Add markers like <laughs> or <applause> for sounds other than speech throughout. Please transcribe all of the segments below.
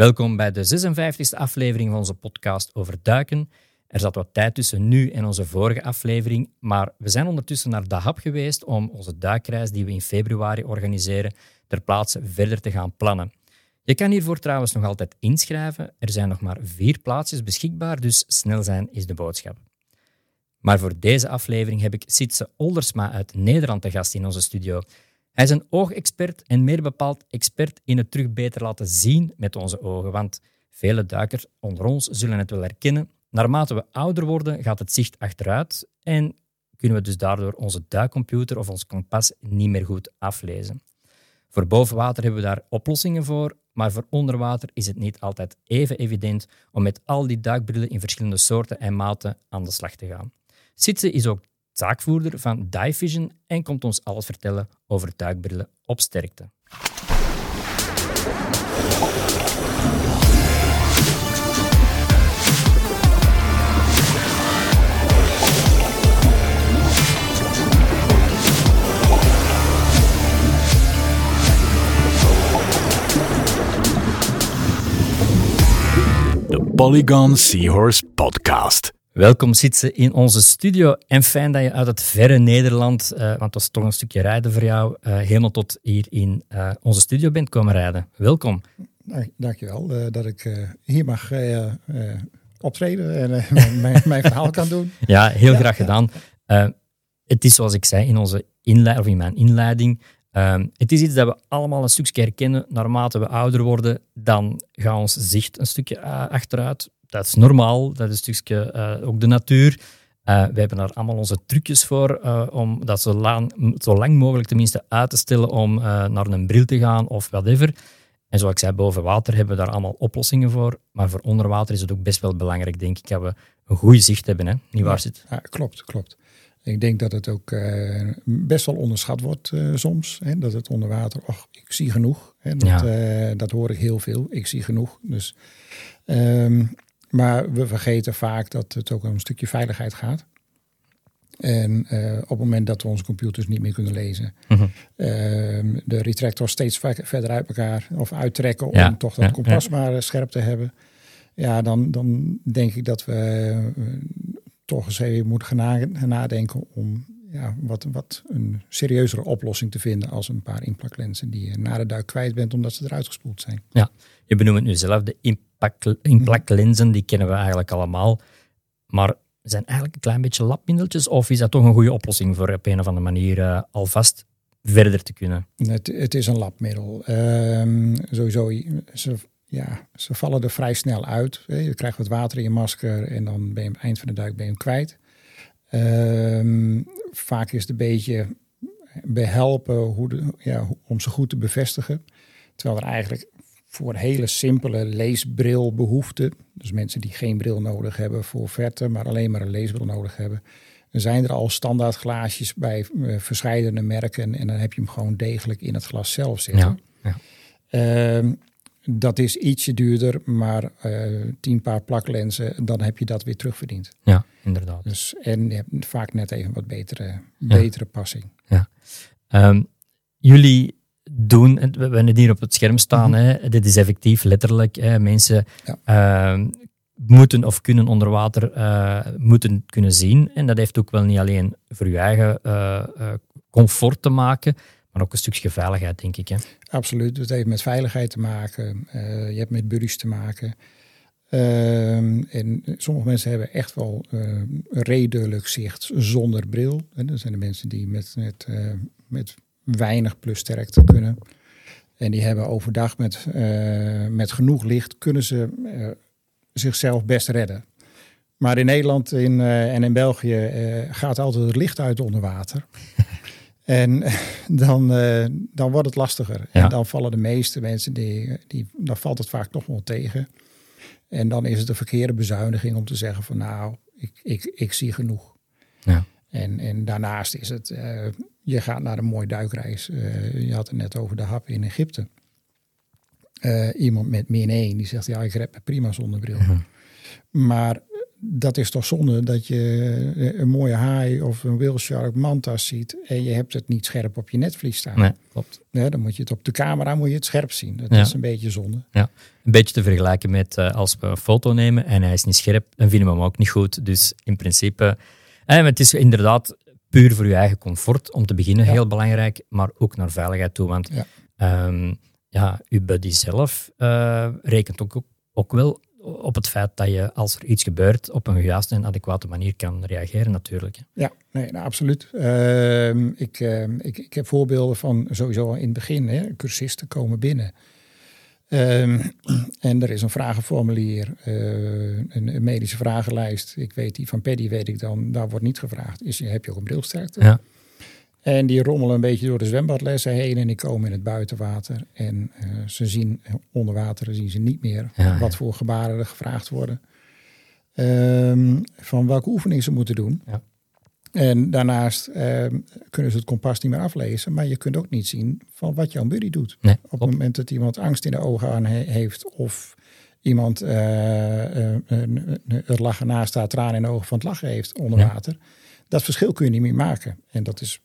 Welkom bij de 56e aflevering van onze podcast over duiken. Er zat wat tijd tussen nu en onze vorige aflevering, maar we zijn ondertussen naar Dahab geweest om onze duikreis die we in februari organiseren ter plaatse verder te gaan plannen. Je kan hiervoor trouwens nog altijd inschrijven. Er zijn nog maar vier plaatsjes beschikbaar, dus snel zijn is de boodschap. Maar voor deze aflevering heb ik Sitse Oldersma uit Nederland te gast in onze studio. Hij is een oogexpert en meer bepaald expert in het terug beter laten zien met onze ogen. Want vele duikers onder ons zullen het wel herkennen. Naarmate we ouder worden, gaat het zicht achteruit en kunnen we dus daardoor onze duikcomputer of ons kompas niet meer goed aflezen. Voor boven water hebben we daar oplossingen voor, maar voor onder water is het niet altijd even evident om met al die duikbrillen in verschillende soorten en maten aan de slag te gaan. Sitze is ook zaakvoerder van Division en komt ons alles vertellen over duikbrillen op sterkte. Polygon Seahorse Podcast. Welkom Sitze in onze studio en fijn dat je uit het verre Nederland, uh, want dat is toch een stukje rijden voor jou, uh, helemaal tot hier in uh, onze studio bent komen rijden. Welkom. Dankjewel uh, dat ik hier mag optreden en mijn, mijn, verhaal kan doen. <laughs> Ja, heel ja, graag gedaan. het is zoals ik zei in, onze inleiding, of in mijn inleiding, het is iets dat we allemaal een stukje herkennen. Naarmate we ouder worden, dan gaat ons zicht een stukje achteruit dat is normaal, dat is een stukje uh, ook de natuur. Uh, we hebben daar allemaal onze trucjes voor uh, om dat zo lang, zo lang mogelijk tenminste uit te stellen om naar een bril te gaan of whatever. En zoals ik zei, boven water hebben we daar allemaal oplossingen voor. Maar voor onder water is het ook best wel belangrijk, denk ik, dat we een goed zicht hebben. Hè? Niet waar zit? Ja, klopt, klopt. Ik denk dat het ook best wel onderschat wordt soms. Hè? Dat het onder water, och, ik zie genoeg. Hè? Dat, ja. dat hoor ik heel veel. Ik zie genoeg. Dus um, maar we vergeten vaak dat het ook om een stukje veiligheid gaat. En uh, op het moment dat we onze computers niet meer kunnen lezen, -huh. uh, de retractors steeds verder uit elkaar of uittrekken om toch dat ja, kompas ja. maar scherp te hebben. Ja, dan, dan denk ik dat we eh, toch eens even moeten gaan nadenken om ja, wat, wat een serieuzere oplossing te vinden als een paar inplaklenzen die je na de duik kwijt bent omdat ze eruit gespoeld zijn. Ja, je benoemt het nu zelf, de inplaklenzen, die kennen we eigenlijk allemaal. Maar zijn eigenlijk een klein beetje labmiddeltjes of is dat toch een goede oplossing voor op een of andere manier uh, alvast verder te kunnen? Het, het is een labmiddel. Um, sowieso, ze, ja, ze vallen er vrij snel uit. Je krijgt wat water in je masker en dan ben je aan het eind van de duik ben je hem kwijt. Um, vaak is het een beetje behelpen hoe de, ja, om ze goed te bevestigen. Terwijl er eigenlijk voor hele simpele leesbrilbehoeften, dus mensen die geen bril nodig hebben voor verte, maar alleen maar een leesbril nodig hebben, dan zijn er al standaard glaasjes bij uh, verschillende merken en dan heb je hem gewoon degelijk in het glas zelf zitten. Ja, ja. Uh, dat is ietsje duurder, maar uh, tien paar plaklenzen, dan heb je dat weer terugverdiend. Ja, inderdaad. Dus, en je hebt vaak net even wat betere, betere passing. Ja. Um, jullie doen, we hebben het hier op het scherm staan, mm -hmm. hè, dit is effectief letterlijk, hè, mensen ja. uh, moeten of kunnen onder water uh, moeten kunnen zien. En dat heeft ook wel niet alleen voor je eigen uh, comfort te maken, maar ook een stukje veiligheid, denk ik. Hè? Absoluut. Het heeft met veiligheid te maken. Uh, je hebt met buddies te maken. Uh, en sommige mensen hebben echt wel uh, redelijk zicht zonder bril. En dat zijn de mensen die met, met, uh, met weinig plus sterkte kunnen. En die hebben overdag met, met genoeg licht kunnen ze zichzelf best redden. Maar in Nederland in, en in België gaat altijd het licht uit onder water. En <laughs> dan, uh, dan wordt het lastiger. Ja. En dan vallen de meeste mensen, die, die, dan valt het vaak toch wel tegen. En dan is het een verkeerde bezuiniging om te zeggen van nou, ik, ik, ik zie genoeg. Ja. En, en daarnaast is het, uh, je gaat naar een mooie duikreis. Uh, je had het net over de hap in Egypte. iemand met min 1 die zegt ja, ik red me prima zonder bril. Maar dat is toch zonde dat je een mooie haai of een whale mantas ziet en je hebt het niet scherp op je netvlies staan. Nee, klopt. Ja, dan moet je het op de camera moet je het scherp zien. Dat is een beetje zonde. Ja, een beetje te vergelijken met uh, als we een foto nemen en hij is niet scherp, dan vinden we hem ook niet goed. Dus in principe, eh, het is inderdaad puur voor je eigen comfort om te beginnen heel belangrijk, maar ook naar veiligheid toe. Want ja, um, ja uw buddy zelf uh, rekent ook, ook wel op het feit dat je, als er iets gebeurt, op een juiste en adequate manier kan reageren natuurlijk. Ja, nee, nou, absoluut. Uh, ik, uh, ik, ik heb voorbeelden van sowieso in het begin, hè, cursisten komen binnen. Uh, en er is een vragenformulier, uh, een, een, medische vragenlijst. Ik weet die van Paddy, weet ik dan, daar wordt niet gevraagd. Is, heb je ook een brilsterkte? Ja. En die rommelen een beetje door de zwembadlessen heen en die komen in het buitenwater. En uh, ze zien onder water zien ze niet meer wat voor gebaren er gevraagd worden. Um, van welke oefening ze moeten doen. Ja. En daarnaast um, kunnen ze het kompas niet meer aflezen, maar je kunt ook niet zien van wat jouw buddy doet. Nee, Op het moment dat iemand angst in de ogen aan he heeft of iemand uh, uh, het lachen naast staat, tranen in de ogen van het lachen heeft onder water. Dat verschil kun je niet meer maken. En dat is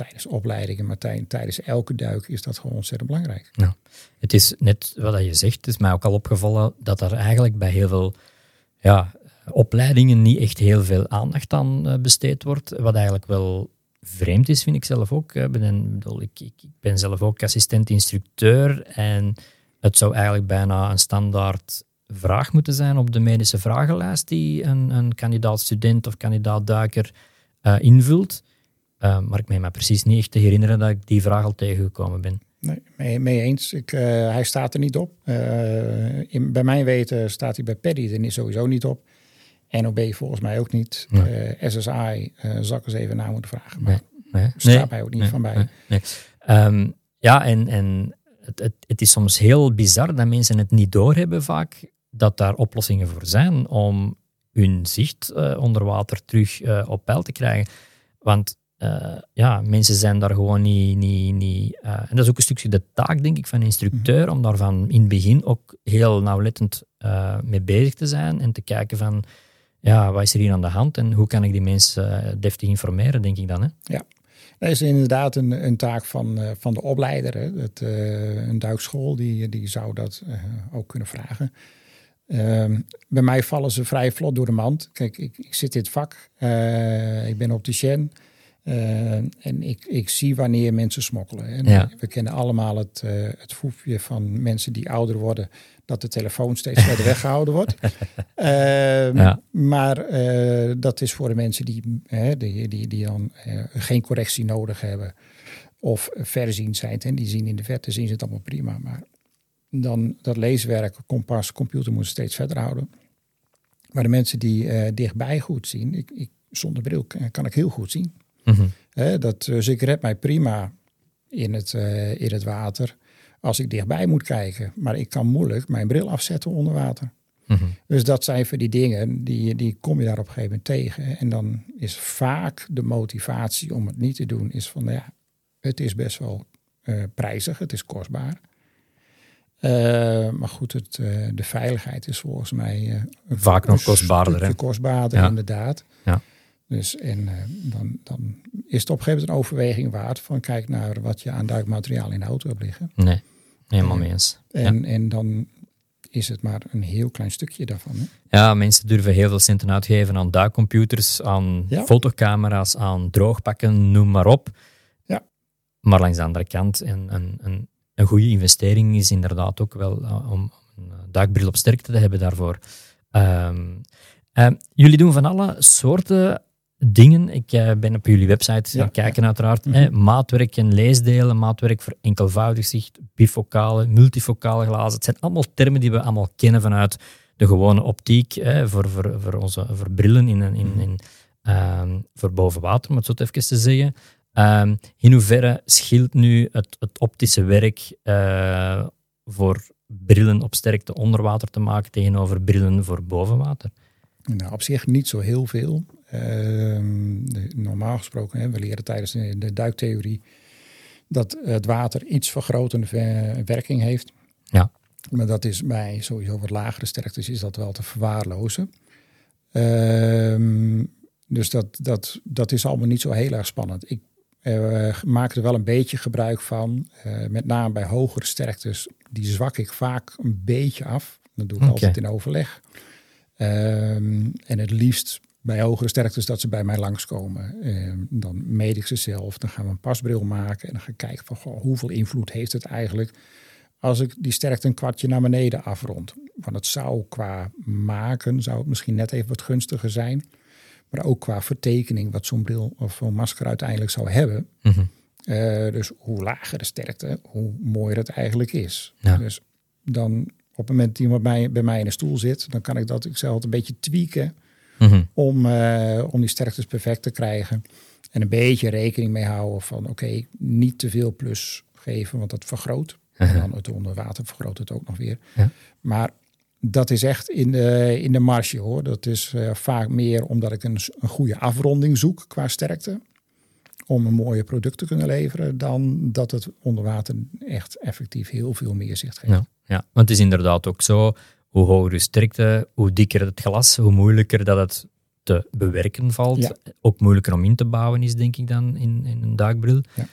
tijdens opleidingen, maar tijdens elke duik is dat gewoon ontzettend belangrijk. Nou, het is net wat je zegt, het is mij ook al opgevallen dat er eigenlijk bij heel veel ja, opleidingen niet echt heel veel aandacht aan besteed wordt. Wat eigenlijk wel vreemd is, vind ik zelf ook. Ik ben, ik, ben zelf ook assistent-instructeur en het zou eigenlijk bijna een standaard vraag moeten zijn op de medische vragenlijst die een, een kandidaat-student of kandidaat-duiker uh, invult. Uh, maar ik meen me precies niet echt te herinneren dat ik die vraag al tegengekomen ben. Nee, mee, mee eens. Ik, uh, hij staat er niet op. Uh, in, bij mijn weten staat hij bij Paddy er sowieso niet op. NOB volgens mij ook niet. Nee. SSI zal ik eens even na moeten vragen. Maar nee, nee. staat mij ook niet van bij. Um, ja, en, en het, het, het, is soms heel bizar dat mensen het niet doorhebben vaak dat daar oplossingen voor zijn om hun zicht onder water terug op peil te krijgen. Want uh, ja, mensen zijn daar gewoon niet. niet, niet uh, en dat is ook een stukje de taak, denk ik, van een instructeur, om daarvan in het begin ook heel nauwlettend uh, mee bezig te zijn en te kijken van, ja, wat is er hier aan de hand en hoe kan ik die mensen deftig informeren, denk ik dan. Hè? Ja. Dat is inderdaad een, een taak van, van de opleider. Hè. Het, een duikschool die, die zou dat ook kunnen vragen. Ehm, bij mij vallen ze vrij vlot door de mand. Kijk, ik, ik zit in het vak. ik ben opticien. Uh, en ik, ik zie wanneer mensen smokkelen. En ja. We kennen allemaal het, uh, het foefje van mensen die ouder worden, dat de telefoon steeds verder <laughs> weggehouden wordt. Uh, ja. Maar eh, dat is voor de mensen die, die, die, die dan geen correctie nodig hebben of verziend zijn. En die zien in de verte, zien ze het allemaal prima. Maar dan dat leeswerk, kompas, computer moet steeds verder houden. Maar de mensen die dichtbij goed zien, ik, ik, zonder bril kan ik heel goed zien. Mm -hmm. He, dat, dus ik red mij prima in het, uh, in het water als ik dichtbij moet kijken. Maar ik kan moeilijk mijn bril afzetten onder water. Mm -hmm. Dus dat zijn voor die dingen, die, die kom je daar op een gegeven moment tegen. En dan is vaak de motivatie om het niet te doen, is van ja, het is best wel uh, prijzig, het is kostbaar. Uh, maar goed, het, uh, de veiligheid is volgens mij vaak nog kostbaarder. Hè? kostbaarder, ja. inderdaad. Ja. Dus en uh, dan, dan is het op een gegeven moment een overweging waard van kijk naar wat je aan duikmateriaal in de auto hebt liggen. Nee, helemaal mee eens. En, ja. en dan is het maar een heel klein stukje daarvan. Hè? Ja, mensen durven heel veel centen uitgeven aan duikcomputers, aan ja. fotocamera's, aan droogpakken, noem maar op. Ja. Maar langs de andere kant, een, een, een, een goede investering is inderdaad ook wel uh, om een duikbril op sterkte te hebben daarvoor. Um, jullie doen van alle soorten dingen. Ik uh, ben op jullie website Ja. gaan kijken, uiteraard. Mhm. hè, maatwerk en leesdelen, maatwerk voor enkelvoudig zicht, bifocale, multifocale glazen. Het zijn allemaal termen die we allemaal kennen vanuit de gewone optiek, hè, voor, voor, voor, onze, voor brillen in, in, Mhm. in, ehm, voor boven water, om het zo even te zeggen. Ehm, in hoeverre scheelt nu het, het optische werk eh, voor brillen op sterkte onder water te maken tegenover brillen voor boven water? Nou, op zich niet zo heel veel. Ehm, normaal gesproken, hè, we leren tijdens de, duiktheorie dat het water iets vergrotende ver- werking heeft. Ja. Maar dat is bij sowieso wat lagere sterktes is dat wel te verwaarlozen. Ehm, dus dat, dat, dat is allemaal niet zo heel erg spannend. Ik uh, maak er wel een beetje gebruik van. Uh, met name bij hogere sterktes, die zwak ik vaak een beetje af. Dat doe ik okay. altijd in overleg. Um, en het liefst bij hogere sterktes dat ze bij mij langskomen. Um, dan meet ik ze zelf, dan gaan we een pasbril maken en dan ga ik kijken van goh, hoeveel invloed heeft het eigenlijk als ik die sterkte een kwartje naar beneden afrond. Want het zou qua maken, zou het misschien net even wat gunstiger zijn. Maar ook qua vertekening, wat zo'n bril of zo'n masker uiteindelijk zou hebben. Mm -hmm. uh, dus hoe lager de sterkte, hoe mooier het eigenlijk is. Ja. Dus dan op het moment dat iemand bij, bij mij in de stoel zit, dan kan ik dat ikzelf een beetje tweaken. Mm -hmm. om, uh, om die sterktes perfect te krijgen. En een beetje rekening mee houden van oké, okay, niet te veel plus geven, want dat vergroot. En dan het onder water vergroot het ook nog weer. Ja. Maar dat is echt in de, in de marge hoor. Dat is uh, vaak meer omdat ik een, een, goede afronding zoek qua sterkte. Om een mooie product te kunnen leveren. Dan dat het onder water echt effectief heel veel meer zicht geeft. Ja, ja. want het is inderdaad ook zo. Hoe hoger de sterkte, hoe dikker het glas, hoe moeilijker dat het te bewerken valt. Ja. Ook moeilijker om in te bouwen is, denk ik dan, in, in een duikbril. Ja.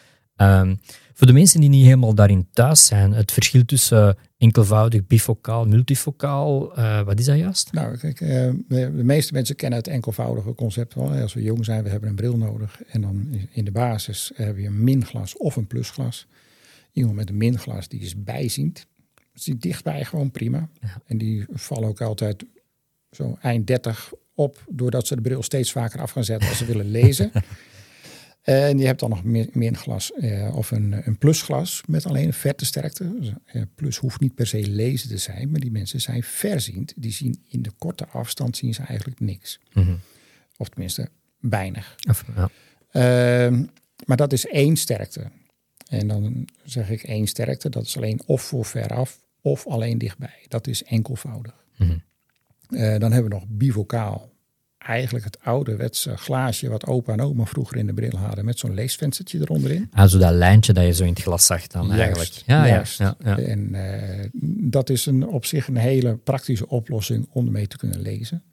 Um, voor de mensen die niet helemaal daarin thuis zijn, het verschil tussen enkelvoudig, bifocaal, multifocaal, uh, wat is dat juist? Nou, kijk, uh, de, meeste mensen kennen het enkelvoudige concept wel. Als we jong zijn, we hebben een bril nodig. En dan in de basis hebben je een minglas of een plusglas. Iemand met een minglas die is bijziend. Ziet dichtbij gewoon prima. Ja. En die vallen ook altijd zo eind 30 op, doordat ze de bril steeds vaker af gaan zetten als ze willen lezen. <laughs> En je hebt dan nog een minglas uh, of een, een plusglas met alleen een vette sterkte. Dus, uh, plus hoeft niet per se lezen te zijn, maar die mensen zijn verziend. Die zien in de korte afstand zien ze eigenlijk niks. Mm -hmm. Of tenminste weinig. Of, ja. uh, maar dat is één sterkte. En dan zeg ik één sterkte, dat is alleen of voor veraf of alleen dichtbij. Dat is enkelvoudig. Mm -hmm. dan hebben we nog bivocaal eigenlijk het ouderwetse glaasje wat opa en oma vroeger in de bril hadden met zo'n leesvenstertje eronderin. Ah, zo dat lijntje dat je zo in het glas zag dan juist, eigenlijk. Ja, juist. Ja, ja. En uh, dat is een, op zich een hele praktische oplossing om ermee te kunnen lezen.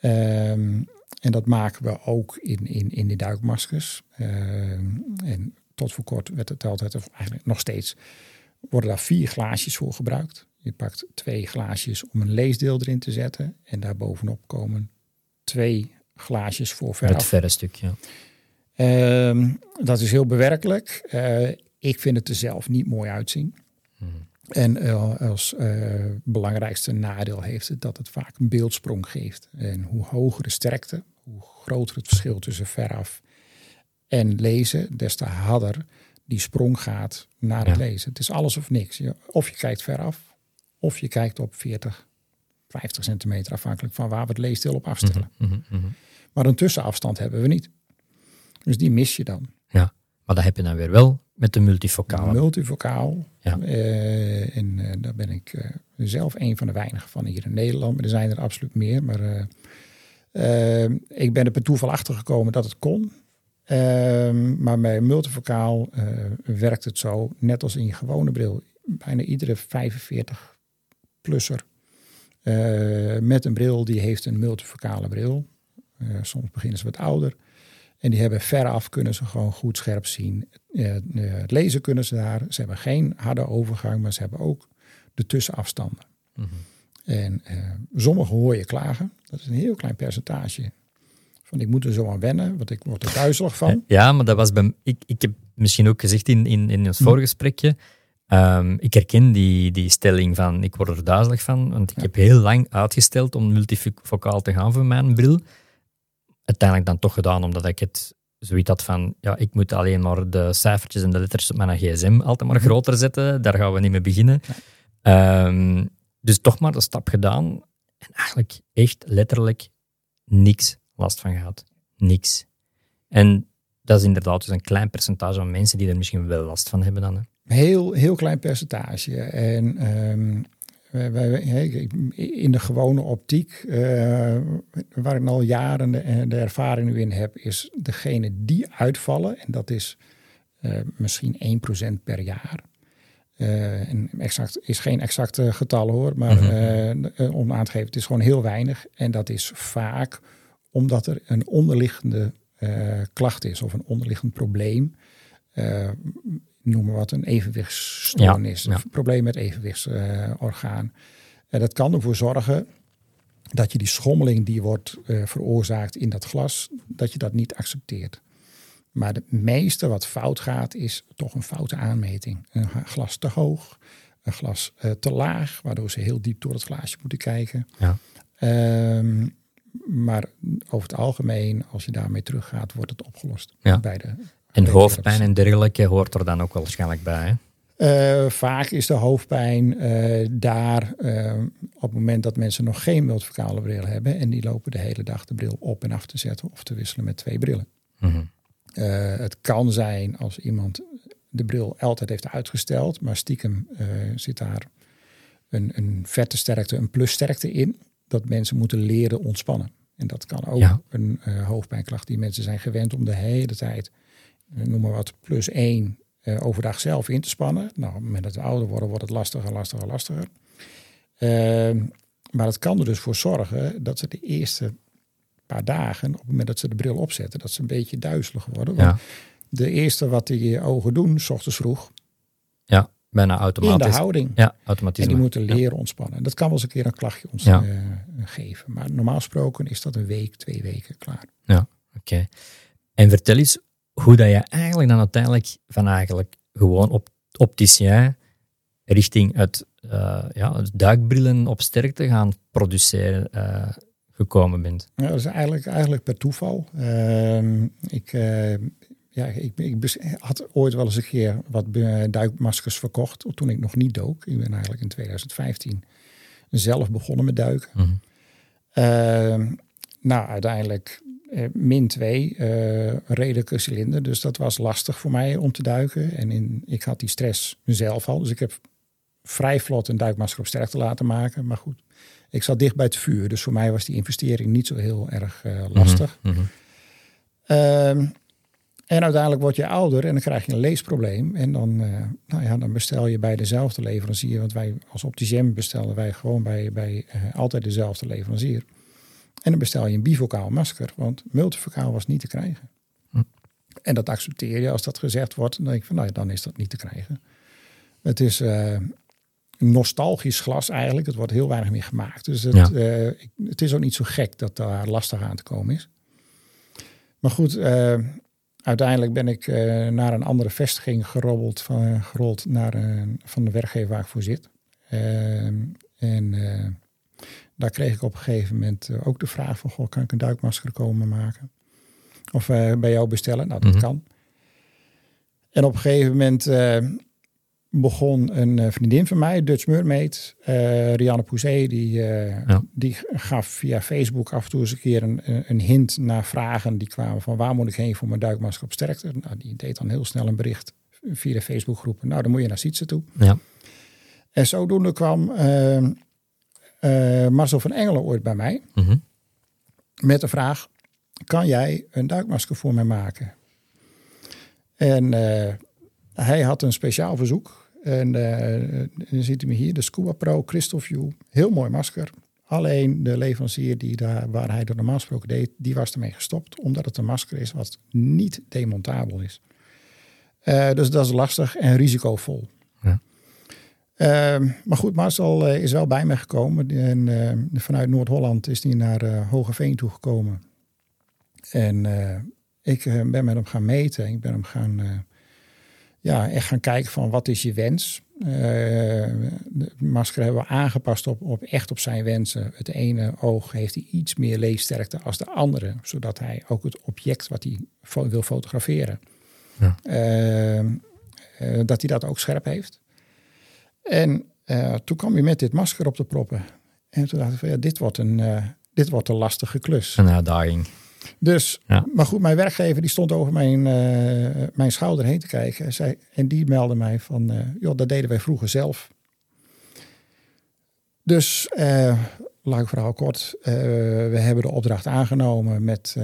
Um, en dat maken we ook in, in, in de duikmaskers. Um, en tot voor kort werd het altijd, of eigenlijk nog steeds, worden daar vier glaasjes voor gebruikt. Je pakt twee glaasjes om een leesdeel erin te zetten. En daar bovenop komen twee glaasjes voor veraf. Het verre stukje. Uh, dat is heel bewerkelijk. Uh, ik vind het er zelf niet mooi uitzien. Hmm. En uh, als uh, belangrijkste nadeel heeft het dat het vaak een beeldsprong geeft. En hoe hoger de sterkte, hoe groter het verschil tussen veraf en lezen, des te harder die sprong gaat naar het lezen. Het is alles of niks. Of je kijkt veraf, of je kijkt op 40 50 centimeter, afhankelijk van waar we het leesdeel op afstellen. Mm -hmm, mm -hmm. Maar een tussenafstand hebben we niet. Dus die mis je dan. Ja, maar dat heb je dan weer wel met de multifocaal. Multifocaal. Ja. Uh, en uh, daar ben ik uh, zelf een van de weinigen van hier in Nederland. Maar er zijn er absoluut meer. Maar ik ben er per toeval achter gekomen dat het kon. Ehm, maar bij multifocaal werkt het zo, net als in je gewone bril. Bijna iedere 45-plusser uh, met een bril die heeft een multifocale bril. Uh, soms beginnen ze wat ouder. En die hebben veraf kunnen ze gewoon goed scherp zien. Uh, het lezen kunnen ze daar. Ze hebben geen harde overgang, maar ze hebben ook de tussenafstanden. Mm -hmm. En sommigen hoor je klagen. Dat is een heel klein percentage. Van ik moet er zo aan wennen, want ik word er duizelig van. Ja, maar dat was bij ik, ik heb misschien ook gezegd in, in, in ons voorgesprekje. Um, ik herken die, die stelling van ik word er duizelig van, want ik heb heel lang uitgesteld om multifocaal te gaan voor mijn bril. Uiteindelijk dan toch gedaan, omdat ik het zoiets had van, ja, ik moet alleen maar de cijfertjes en de letters op mijn gsm altijd maar mhm. groter zetten. Daar gaan we niet mee beginnen. Um, dus toch maar de stap gedaan. En eigenlijk echt letterlijk niks last van gehad. Niks. En dat is inderdaad dus een klein percentage van mensen die er misschien wel last van hebben dan. Hè. Heel, heel klein percentage. En um, wij, in de gewone optiek, uh, waar ik al jaren de, de, ervaring nu in heb, is degene die uitvallen, en dat is uh, misschien 1% per jaar. Uh, en exact is geen exacte getal hoor, maar -hmm. om aan te geven, het is gewoon heel weinig. En dat is vaak omdat er een onderliggende klacht is of een onderliggend probleem. noem maar wat, een evenwichtsstoornis, ja, ja. een probleem met evenwichtsorgaan. en dat kan ervoor zorgen dat je die schommeling die wordt veroorzaakt in dat glas, dat je dat niet accepteert. Maar het meeste wat fout gaat, is toch een foute aanmeting. Een glas te hoog, een glas uh, te laag, waardoor ze heel diep door het glaasje moeten kijken. Ja. Um, maar over het algemeen, als je daarmee teruggaat, wordt het opgelost. Ja. Bij de en hoofdpijn en dergelijke hoort er dan ook wel waarschijnlijk bij. Hè? Uh, vaak is de hoofdpijn uh, daar uh, op het moment dat mensen nog geen multifocale bril hebben. En die lopen de hele dag de bril op en af te zetten of te wisselen met twee brillen. Uh, het kan zijn als iemand de bril altijd heeft uitgesteld, maar stiekem zit daar een, een vette sterkte, een plussterkte in, dat mensen moeten leren ontspannen. En dat kan ook ja. een uh, hoofdpijnklacht die mensen zijn gewend om de hele tijd, noem maar wat, plus één overdag zelf in te spannen. Nou, op het moment dat we ouder worden, wordt het lastiger, lastiger, lastiger. Ehm, maar het kan er dus voor zorgen dat ze de eerste paar dagen, op het moment dat ze de bril opzetten, dat ze een beetje duizelig worden. Want ja. de eerste wat die ogen doen, s ochtends vroeg. Ja, bijna automatisch. In de houding. Ja, automatisch. En die moeten leren ontspannen. Dat kan wel eens een keer een klachtje ons ja. uh, geven. Maar normaal gesproken is dat een week, twee weken klaar. Ja, oké. Okay. En vertel eens hoe dat je eigenlijk dan uiteindelijk van eigenlijk gewoon op opticien richting het, uh, ja, het duikbrillen op sterkte gaan produceren. Uh, gekomen bent? Ja, dat is eigenlijk, eigenlijk per toeval. Uh, ik, ja, ik, ik had ooit wel eens een keer wat duikmaskers verkocht toen ik nog niet dook. Ik ben eigenlijk in 2015 zelf begonnen met duiken. Mm -hmm. uh, nou, uiteindelijk uh, min 2, uh, redelijke cilinder. Dus dat was lastig voor mij om te duiken. En in, ik had die stress zelf al. Dus ik heb vrij vlot een duikmasker op sterkte laten maken. Maar goed, ik zat dicht bij het vuur. Dus voor mij was die investering niet zo heel erg uh, lastig. Mm -hmm. En uiteindelijk word je ouder en dan krijg je een leesprobleem. En dan, uh, nou ja, dan bestel je bij dezelfde leverancier. Want wij als opticien bestellen wij gewoon bij, bij uh, altijd dezelfde leverancier. En dan bestel je een bifocaal masker. Want multifocaal was niet te krijgen. Hm. En dat accepteer je als dat gezegd wordt. Dan denk ik van nou ja, dan is dat niet te krijgen. Het is uh, nostalgisch glas eigenlijk. Het wordt heel weinig meer gemaakt. Dus het, ja. het is ook niet zo gek dat daar lastig aan te komen is. Maar goed, uiteindelijk ben ik uh, naar een andere vestiging gerobbeld, van, gerold naar een, van de werkgever waar ik voor zit. en daar kreeg ik op een gegeven moment ook de vraag van, goh, kan ik een duikmasker komen maken? Of bij jou bestellen? Nou, dat mm -hmm. kan. En op een gegeven moment begon een uh, vriendin van mij, Dutch Mermaid, uh, Rianne Pouzé, die, uh, ja. die gaf via Facebook af en toe eens een keer een, een hint naar vragen die kwamen van waar moet ik heen voor mijn duikmasker op sterkte. Nou, die deed dan heel snel een bericht via de Facebookgroepen. Nou, dan moet je naar Sietse toe. Ja. En zodoende kwam Marcel van Engelen ooit bij mij mm -hmm. met de vraag, kan jij een duikmasker voor mij maken? En hij had een speciaal verzoek. En uh, dan ziet u me hier, de Scuba Pro Crystal View. Heel mooi masker. Alleen de leverancier die daar, waar hij er normaal gesproken deed, die was ermee gestopt. Omdat het een masker is wat niet demontabel is. Uh, dus dat is lastig en risicovol. Ja. Uh, maar goed, Marcel uh, is wel bij me gekomen. En vanuit Noord-Holland is hij naar Hogeveen toegekomen. En ik ben met hem gaan meten. Ik ben hem gaan ja, echt gaan kijken van wat is je wens. Uh, de masker hebben we aangepast op, op echt op zijn wensen. Het ene oog heeft hij iets meer leessterkte als de andere, zodat hij ook het object wat hij fo wil fotograferen, ja. uh, uh, dat hij dat ook scherp heeft. En toen kwam je met dit masker op te proppen. En toen dacht ik van ja, dit wordt een, dit wordt een lastige klus. Een uitdaging. Dus, ja. maar goed, mijn werkgever die stond over mijn, uh, mijn schouder heen te kijken. En, zei, en die meldde mij van, uh, joh, dat deden wij vroeger zelf. Dus, uh, lang verhaal kort, we hebben de opdracht aangenomen met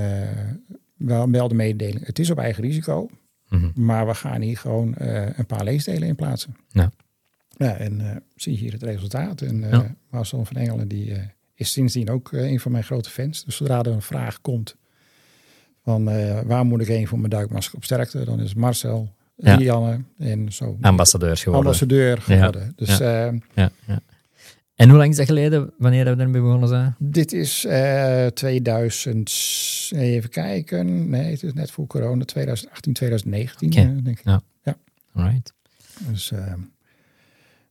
wel melden mededeling. Het is op eigen risico, mm -hmm. maar we gaan hier gewoon een paar leesdelen in plaatsen. Ja. Ja, en eh, zie je hier het resultaat. En Ja. Marcel van Engelen die, eh, is sindsdien ook eh, een van mijn grote fans. Dus zodra er een vraag komt van eh, waar moet ik heen voor mijn duikmasker op sterkte, dan is Marcel, Ja. Lianne en zo Ambassadeurs geworden. ambassadeur geworden. Dus eh, Ja, ja. En hoe lang is dat geleden, wanneer we ermee begonnen zijn? dit is eh 2000, even kijken, nee het is net voor corona, 2018, 2019 Oké. eh, denk ik. Ja. Alright. Dus,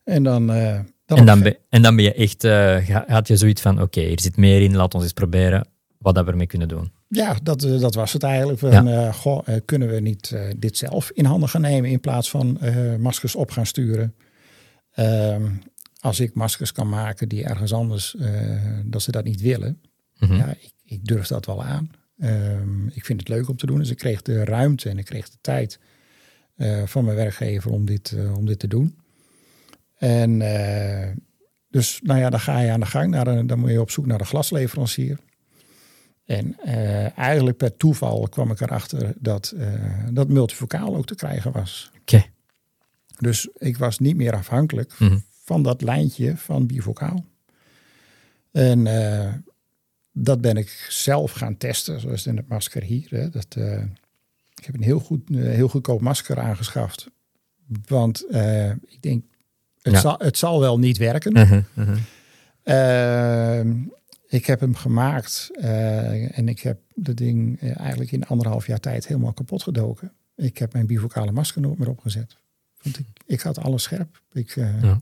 en dan... dan En dan, ben, en dan ben je echt, had je zoiets van, oké, hier zit meer in, laat ons eens proberen wat dat we ermee kunnen doen. Ja, dat, eh, dat was het eigenlijk. Van, Ja. eh, goh, eh, kunnen we niet dit zelf in handen gaan nemen in plaats van maskers op gaan sturen? Ehm, als ik maskers kan maken die ergens anders, dat ze dat niet willen. Mhm. Ja, ik, ik durf dat wel aan. Ehm, ik vind het leuk om te doen. Dus ik kreeg de ruimte en ik kreeg de tijd van mijn werkgever om dit, om dit te doen. En dus, nou ja, dan ga je aan de gang. Naar een, dan moet je op zoek naar de glasleverancier. En eh, eigenlijk per toeval kwam ik erachter dat, eh, dat multifocaal ook te krijgen was. Oké. Dus ik was niet meer afhankelijk Mhm. van dat lijntje van bivocaal. En eh, dat ben ik zelf gaan testen, zoals in het masker hier. Hè. Dat, ik heb een heel, goed, heel goedkoop masker aangeschaft. Want ik denk, het, Ja. zal, het zal wel niet werken. Mhm, mhm. Ik heb hem gemaakt eh, en ik heb dat ding eh, eigenlijk in anderhalf jaar tijd helemaal kapot gedoken. Ik heb mijn bivocale masker nooit meer opgezet. Want ik, ik had alles scherp. Ik, eh, Ja.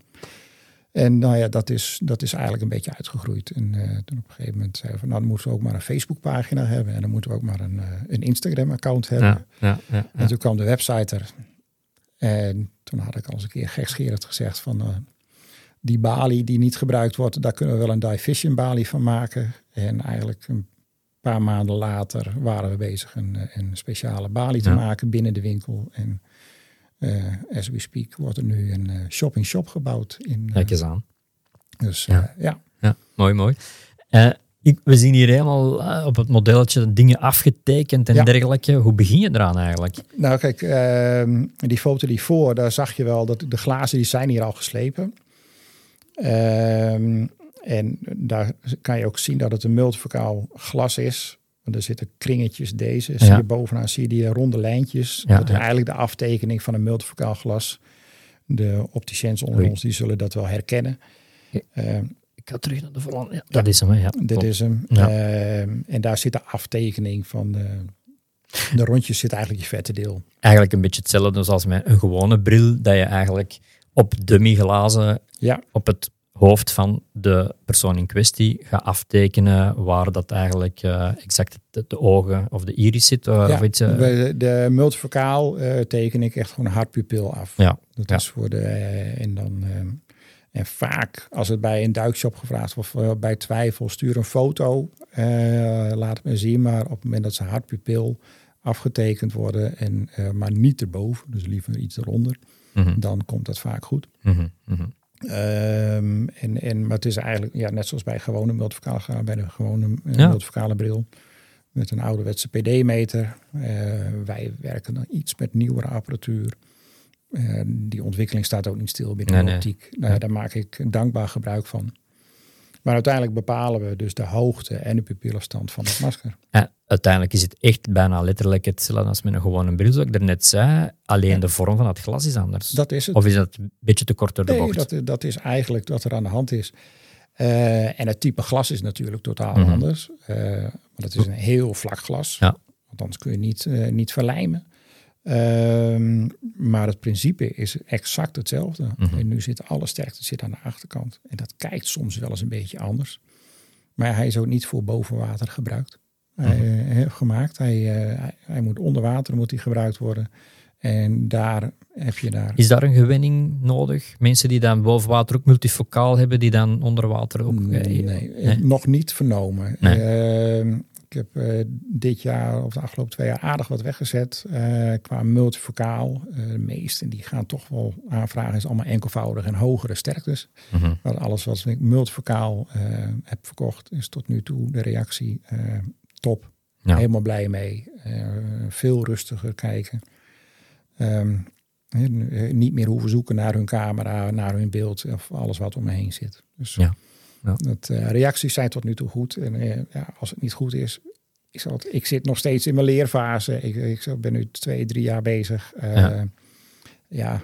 En nou ja, dat is, dat is eigenlijk een beetje uitgegroeid. En toen op een gegeven moment zeiden we van, nou dan moeten we ook maar een Facebookpagina hebben. En dan moeten we ook maar een, een Instagram-account hebben. Ja, ja, ja, ja. En toen kwam de website er. En toen had ik al eens een keer gekscherend gezegd van... die balie die niet gebruikt wordt, daar kunnen we wel een dive fishing balie van maken. En eigenlijk een paar maanden later waren we bezig een, eh, een speciale balie te Ja. maken binnen de winkel. En eh, as we speak wordt er nu een eh, shop-in-shop gebouwd. In, Kijk eens aan. dus Ja. ja. ja, Ja, mooi, mooi. Ik, we zien hier helemaal op het modelletje dingen afgetekend en Ja. dergelijke. Hoe begin je eraan eigenlijk? Nou kijk, ehm, die foto die voor, daar zag je wel dat de glazen die zijn hier al geslepen. Ehm, en daar kan je ook zien dat het een multifocaal glas is. Want er zitten kringetjes deze. Zie Ja. je bovenaan zie je die ronde lijntjes. Ja, dat is ja. eigenlijk de aftekening van een multifocaal glas. De opticiens onder Oei. ons die zullen dat wel herkennen. Ja. Ehm, Ik ga terug naar de volle. Ja, dat is hem. Ja, dit is hem. Ja. Ehm, en daar zit de aftekening van de, de rondjes zit eigenlijk je vette deel. Eigenlijk een beetje hetzelfde zoals met een gewone bril, dat je eigenlijk op dummy glazen Ja, op het hoofd van de persoon in kwestie gaat aftekenen waar dat eigenlijk eh, exact de, de ogen of de iris zit. eh, Ja, of iets, eh, de, de multifocaal teken ik echt gewoon een hartpupil af. ja, Dat ja. is voor de. en dan. en vaak, als het bij een duikshop gevraagd wordt, of bij twijfel, stuur een foto. laat het me zien. Maar op het moment dat ze hartpupil afgetekend worden, en, maar niet erboven, dus liever iets eronder, Mhm, dan komt dat vaak goed. mhm, mhm. Ehm, en, en, maar het is eigenlijk ja, net zoals bij gewone multifocale, bij de gewone eh, Ja. multifocale bril. Met een ouderwetse PD-meter. Eh, wij werken dan iets met nieuwere apparatuur. Eh, die ontwikkeling staat ook niet stil binnen Nee, de nee. optiek. Nou, Ja. Daar maak ik dankbaar gebruik van. Maar uiteindelijk bepalen we dus de hoogte en de pupillenstand van het masker. Ja, uiteindelijk is het echt bijna letterlijk hetzelfde als met een gewone bril, zoals ik daarnet zei. Alleen Ja. de vorm van het glas is anders. Dat is het. Of is dat een beetje te kort door de Nee, bocht? dat, dat is eigenlijk wat er aan de hand is. Eh, en het type glas is natuurlijk totaal Mhm. anders. Eh, want het is een heel vlak glas. Ja. Want anders kun je niet, eh, niet verlijmen. Ehm, maar het principe is exact hetzelfde. Mhm. En nu zit alle sterkte zit aan de achterkant. En dat kijkt soms wel eens een beetje anders. Maar hij is ook niet voor boven water gebruikt. Hij Mhm. eh, heeft gemaakt. Hij, eh, hij, hij moet onder water moet hij gebruikt worden. En daar heb je daar. Is daar een gewenning nodig? Mensen die dan boven water ook multifocaal hebben, die dan onder water ook... Nee, eh, nee, nee? nog niet vernomen. Nee. Ehm, ik heb eh, dit jaar of de afgelopen twee jaar aardig wat weggezet eh, qua multifocaal. Eh, de meesten die gaan toch wel aanvragen, is allemaal enkelvoudig en hogere sterktes. Mhm. Maar alles wat ik multifocaal heb verkocht, is tot nu toe de reactie top. Ja. Helemaal blij mee. Veel rustiger kijken. Ehm, niet meer hoeven zoeken naar hun camera, naar hun beeld of alles wat om me heen zit. Dus Ja. Ja. Dat, eh, reacties zijn tot nu toe goed. En eh, ja, als het niet goed is, ik, ik zit nog steeds in mijn leerfase. Ik, ik ben nu twee, drie jaar bezig. Eh, Ja. ja,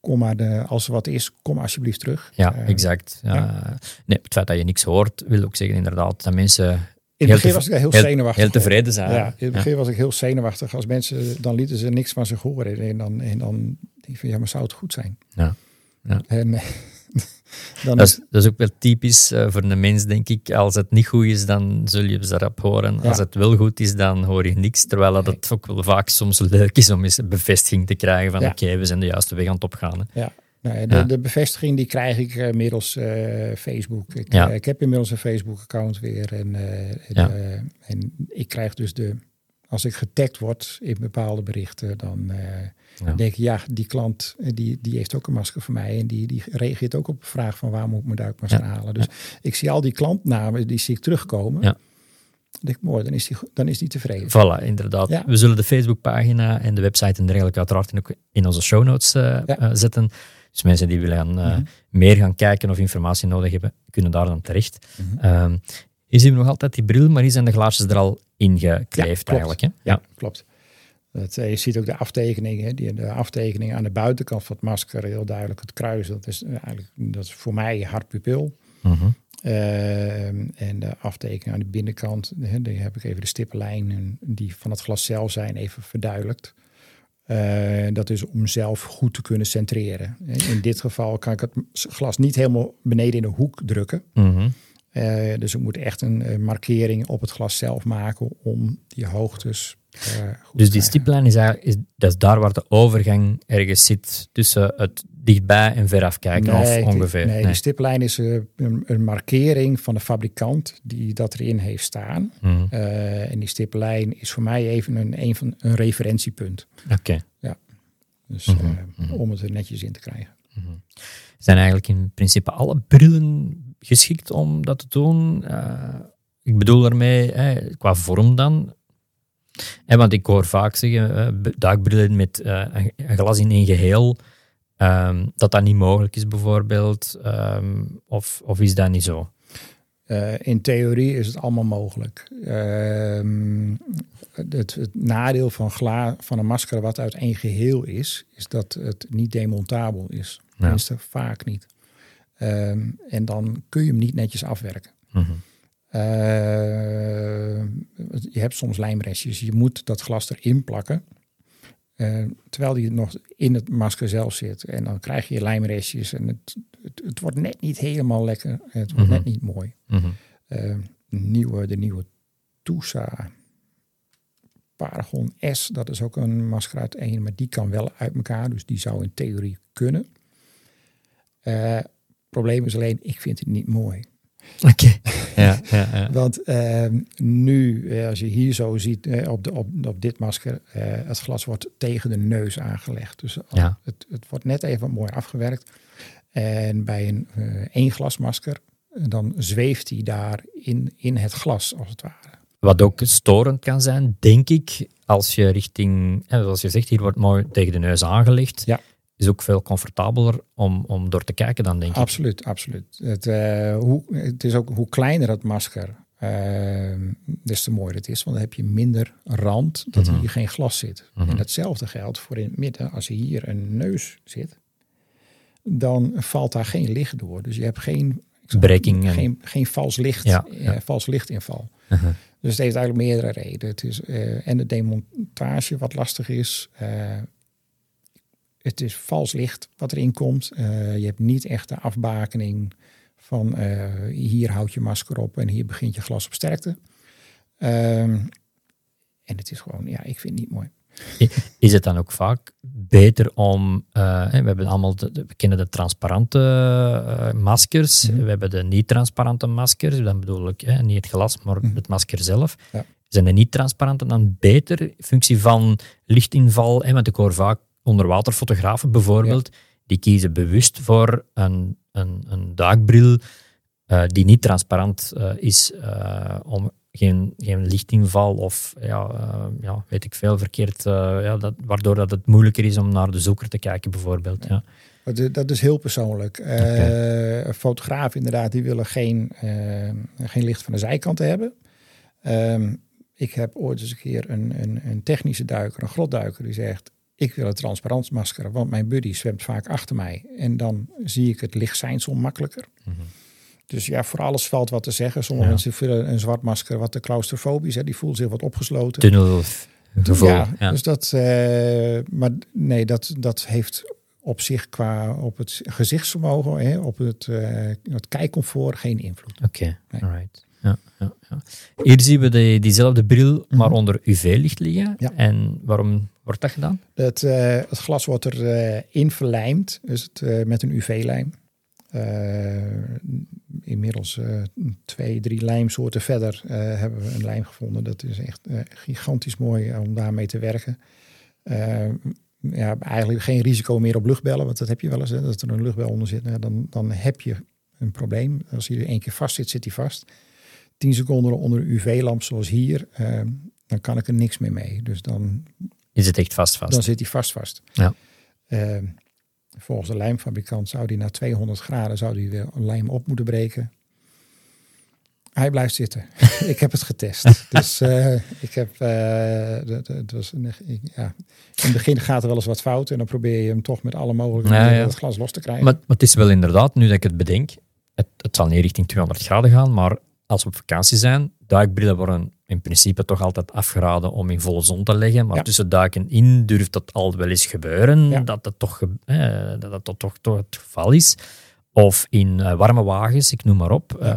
kom maar de, als er wat is, kom alsjeblieft terug. Ja, exact. Ja. Nee, het feit dat je niks hoort, wil ook zeggen inderdaad dat mensen In het begin was ik heel, heel- zenuwachtig. heel tevreden zijn. Ja, in het begin was ik heel zenuwachtig. Als mensen, dan lieten ze niks van zich horen. En dan, en dan denk ik van, ja, maar zou het goed zijn? Ja. Ja. En dan Dat is, dat is ook wel typisch eh, voor een mens, denk ik. Als het niet goed is, dan zul je ze erop horen. Ja. Als het wel goed is, dan hoor je niks. Terwijl dat het ook wel vaak soms leuk is om eens een bevestiging te krijgen van Ja. oké, we zijn de juiste weg aan het opgaan. Hè. ja, nee, de, Ja. de bevestiging die krijg ik eh, middels eh, Facebook. Ik, ik heb inmiddels een Facebook-account weer. En, en ik krijg dus de... Als ik getagd word in bepaalde berichten, dan eh, Ja. denk ik, ja, die klant eh, die, die heeft ook een masker voor mij. En die, die reageert ook op de vraag van waar moet ik mijn duikmasker Ja. halen. Dus ik zie al die klantnamen, die zie ik terugkomen. Ja. Dan denk ik, mooi, dan is die, dan is die tevreden. Voilà, inderdaad. Ja. We zullen de Facebookpagina en de website en dergelijke uiteraard ook in onze show notes eh, zetten. Dus mensen die willen gaan, Mhm. meer gaan kijken of informatie nodig hebben, kunnen daar dan terecht. Mhm. Ehm, zien we nog altijd die bril, maar hier zijn de glaasjes er al ingekleefd Ja, eigenlijk. Hè? Ja, klopt. Dat, eh, je ziet ook de aftekeningen, hè, die, de aftekeningen aan de buitenkant van het masker, heel duidelijk het kruis. Dat is eh, eigenlijk dat is voor mij hartpupil. Mhm. Ehm, en de aftekening aan de binnenkant, hè, die heb ik even de stippenlijnen die van het glas zelf zijn even verduidelijkt. Eh, dat is om zelf goed te kunnen centreren. In dit geval kan ik het glas niet helemaal beneden in de hoek drukken. Mhm. Eh, dus ik moet echt een eh, markering op het glas zelf maken om die hoogtes eh, goed Dus die stiplijn is eigenlijk is, dat is daar waar de overgang ergens zit tussen het dichtbij en veraf kijken, Nee, of die- ongeveer. Nee, Nee. die stiplijn is een, een markering van de fabrikant die dat erin heeft staan. Mhm. Eh, en die stiplijn is voor mij even een, een, van, een referentiepunt. Oké. Dus Mhm, mhm. om het er netjes in te krijgen. Zijn eigenlijk in principe alle brillen geschikt om dat te doen? Eh, ik bedoel daarmee, qua vorm dan. Eh, want ik hoor vaak zeggen, eh, duikbrillen met eh, een, glas in één geheel, ehm, dat dat niet mogelijk is bijvoorbeeld. ehm, of, of is dat niet zo? In theorie is het allemaal mogelijk. Ehm, het, het nadeel van, gla, van een masker wat uit één geheel is, is dat het niet demontabel is. Tenminste, vaak niet. Ehm, en dan kun je hem niet netjes afwerken. Mhm. Eh, je hebt soms lijmrestjes. Je moet dat glas erin plakken. eh, terwijl die nog in het masker zelf zit. En dan krijg je lijmrestjes. En het, het, het wordt net niet helemaal lekker. Het wordt Mhm. net niet mooi. Mhm. Eh, nieuwe, de nieuwe Tusa Paragon S. Dat is ook een masker uit één. Maar die kan wel uit elkaar. Dus die zou in theorie kunnen. Probleem is alleen, ik vind het niet mooi. Oké. Ja, ja, ja. Want ehm, nu, eh, als je hier zo ziet eh, op, de, op, op dit masker, eh, het glas wordt tegen de neus aangelegd. Dus Ja. het, het wordt net even mooi afgewerkt. En bij een één glasmasker, dan zweeft hij daar in, in het glas, als het ware. Wat ook storend kan zijn, denk ik, als je richting, hè, zoals je zegt, hier wordt mooi tegen de neus aangelegd. Ja. Is ook veel comfortabeler om, om door te kijken dan, denk ik. Absoluut, absoluut. Het, eh, hoe, het is ook hoe kleiner het masker, eh, des te mooier het is. Want dan heb je minder rand dat Mhm. hier geen glas zit. Mhm. En datzelfde geldt voor in het midden. Als je hier een neus zit, dan valt daar geen licht door. Dus je hebt geen, Breking en- geen, geen vals licht, Ja, eh, vals lichtinval. Mhm. Dus het heeft eigenlijk meerdere redenen. Het is, eh, en de demontage wat lastig is. Het is vals licht wat erin komt. Eh, je hebt niet echt de afbakening van eh, hier houd je masker op en hier begint je glas op sterkte. Ehm, en het is gewoon, ja, ik vind het niet mooi. Is het dan ook vaak beter om, eh, we hebben allemaal, de, we kennen de transparante maskers, Mhm. we hebben de niet-transparante maskers, dan bedoel ik niet het glas, maar Mhm. het masker zelf. Ja. Zijn de niet-transparante dan beter in functie van lichtinval? Want ik hoor vaak onderwaterfotografen bijvoorbeeld, die kiezen bewust voor een, een, een duikbril eh, die niet transparant eh, is, eh, om geen, geen lichtinval of ja, ja, weet ik veel verkeerd, ja, dat, waardoor dat het moeilijker is om naar de zoeker te kijken bijvoorbeeld. Ja. De- Dat is heel persoonlijk. Een fotograaf inderdaad, die willen geen, geen licht van de zijkanten hebben. Ehm, ik heb ooit eens een keer een, een, een technische duiker, een grotduiker, die zegt... ik wil het transparant masker, want mijn buddy zwemt vaak achter mij. En dan zie ik het lichtcijnsel makkelijker. Dus ja, voor alles valt wat te zeggen. Sommige Ja. mensen vullen een zwart masker wat te claustrofobisch. Hè, die voelt zich wat opgesloten. Tunnelgevoel. Ja, Ja, dus dat, eh, maar nee, dat, dat heeft op zich qua op het gezichtsvermogen, hè, op het, eh, het kijkcomfort geen invloed. Oké, Nee. alright. Ja, ja, ja. Hier zien we de, diezelfde bril, maar onder UV-licht liggen. Mhm. Ja. En waarom dat eh, het glas wordt erin in verlijmd, dus het, eh, met een UV-lijm. Eh, inmiddels eh, twee, drie lijmsoorten verder eh, hebben we een lijm gevonden. Dat is echt eh, gigantisch mooi om daarmee te werken. Eh, ja, eigenlijk geen risico meer op luchtbellen, want dat heb je wel eens. Dat er een luchtbel onder zit. Nou, dan, dan heb je een probleem. Als hij er één keer vast zit, zit hij vast. 10 seconden onder een UV-lamp zoals hier, eh, dan kan ik er niks meer mee. Dus dan Is het echt vast vast? dan zit hij vast vast. Ja. Eh, volgens de lijmfabrikant zou die na 200 graden zou die weer een lijm op moeten breken. Hij blijft zitten. <laughs> ik heb het getest. <laughs> Dus eh, ik heb. eh, dat- dat- het was een, ik- ja. In het begin gaat er wel eens wat fout en dan probeer je hem toch met alle mogelijke Ja, het glas los te krijgen. Maar, maar het is wel inderdaad, nu dat ik het bedenk, het, het zal niet richting 200 graden gaan, maar als we op vakantie zijn, duikbrillen worden in principe toch altijd afgeraden om in volle zon te leggen. Maar Ja. tussen duiken in durft dat al wel eens gebeuren, Ja. dat het toch, eh, dat het toch, toch het geval is. Of in eh, warme wagens, ik noem maar op, eh,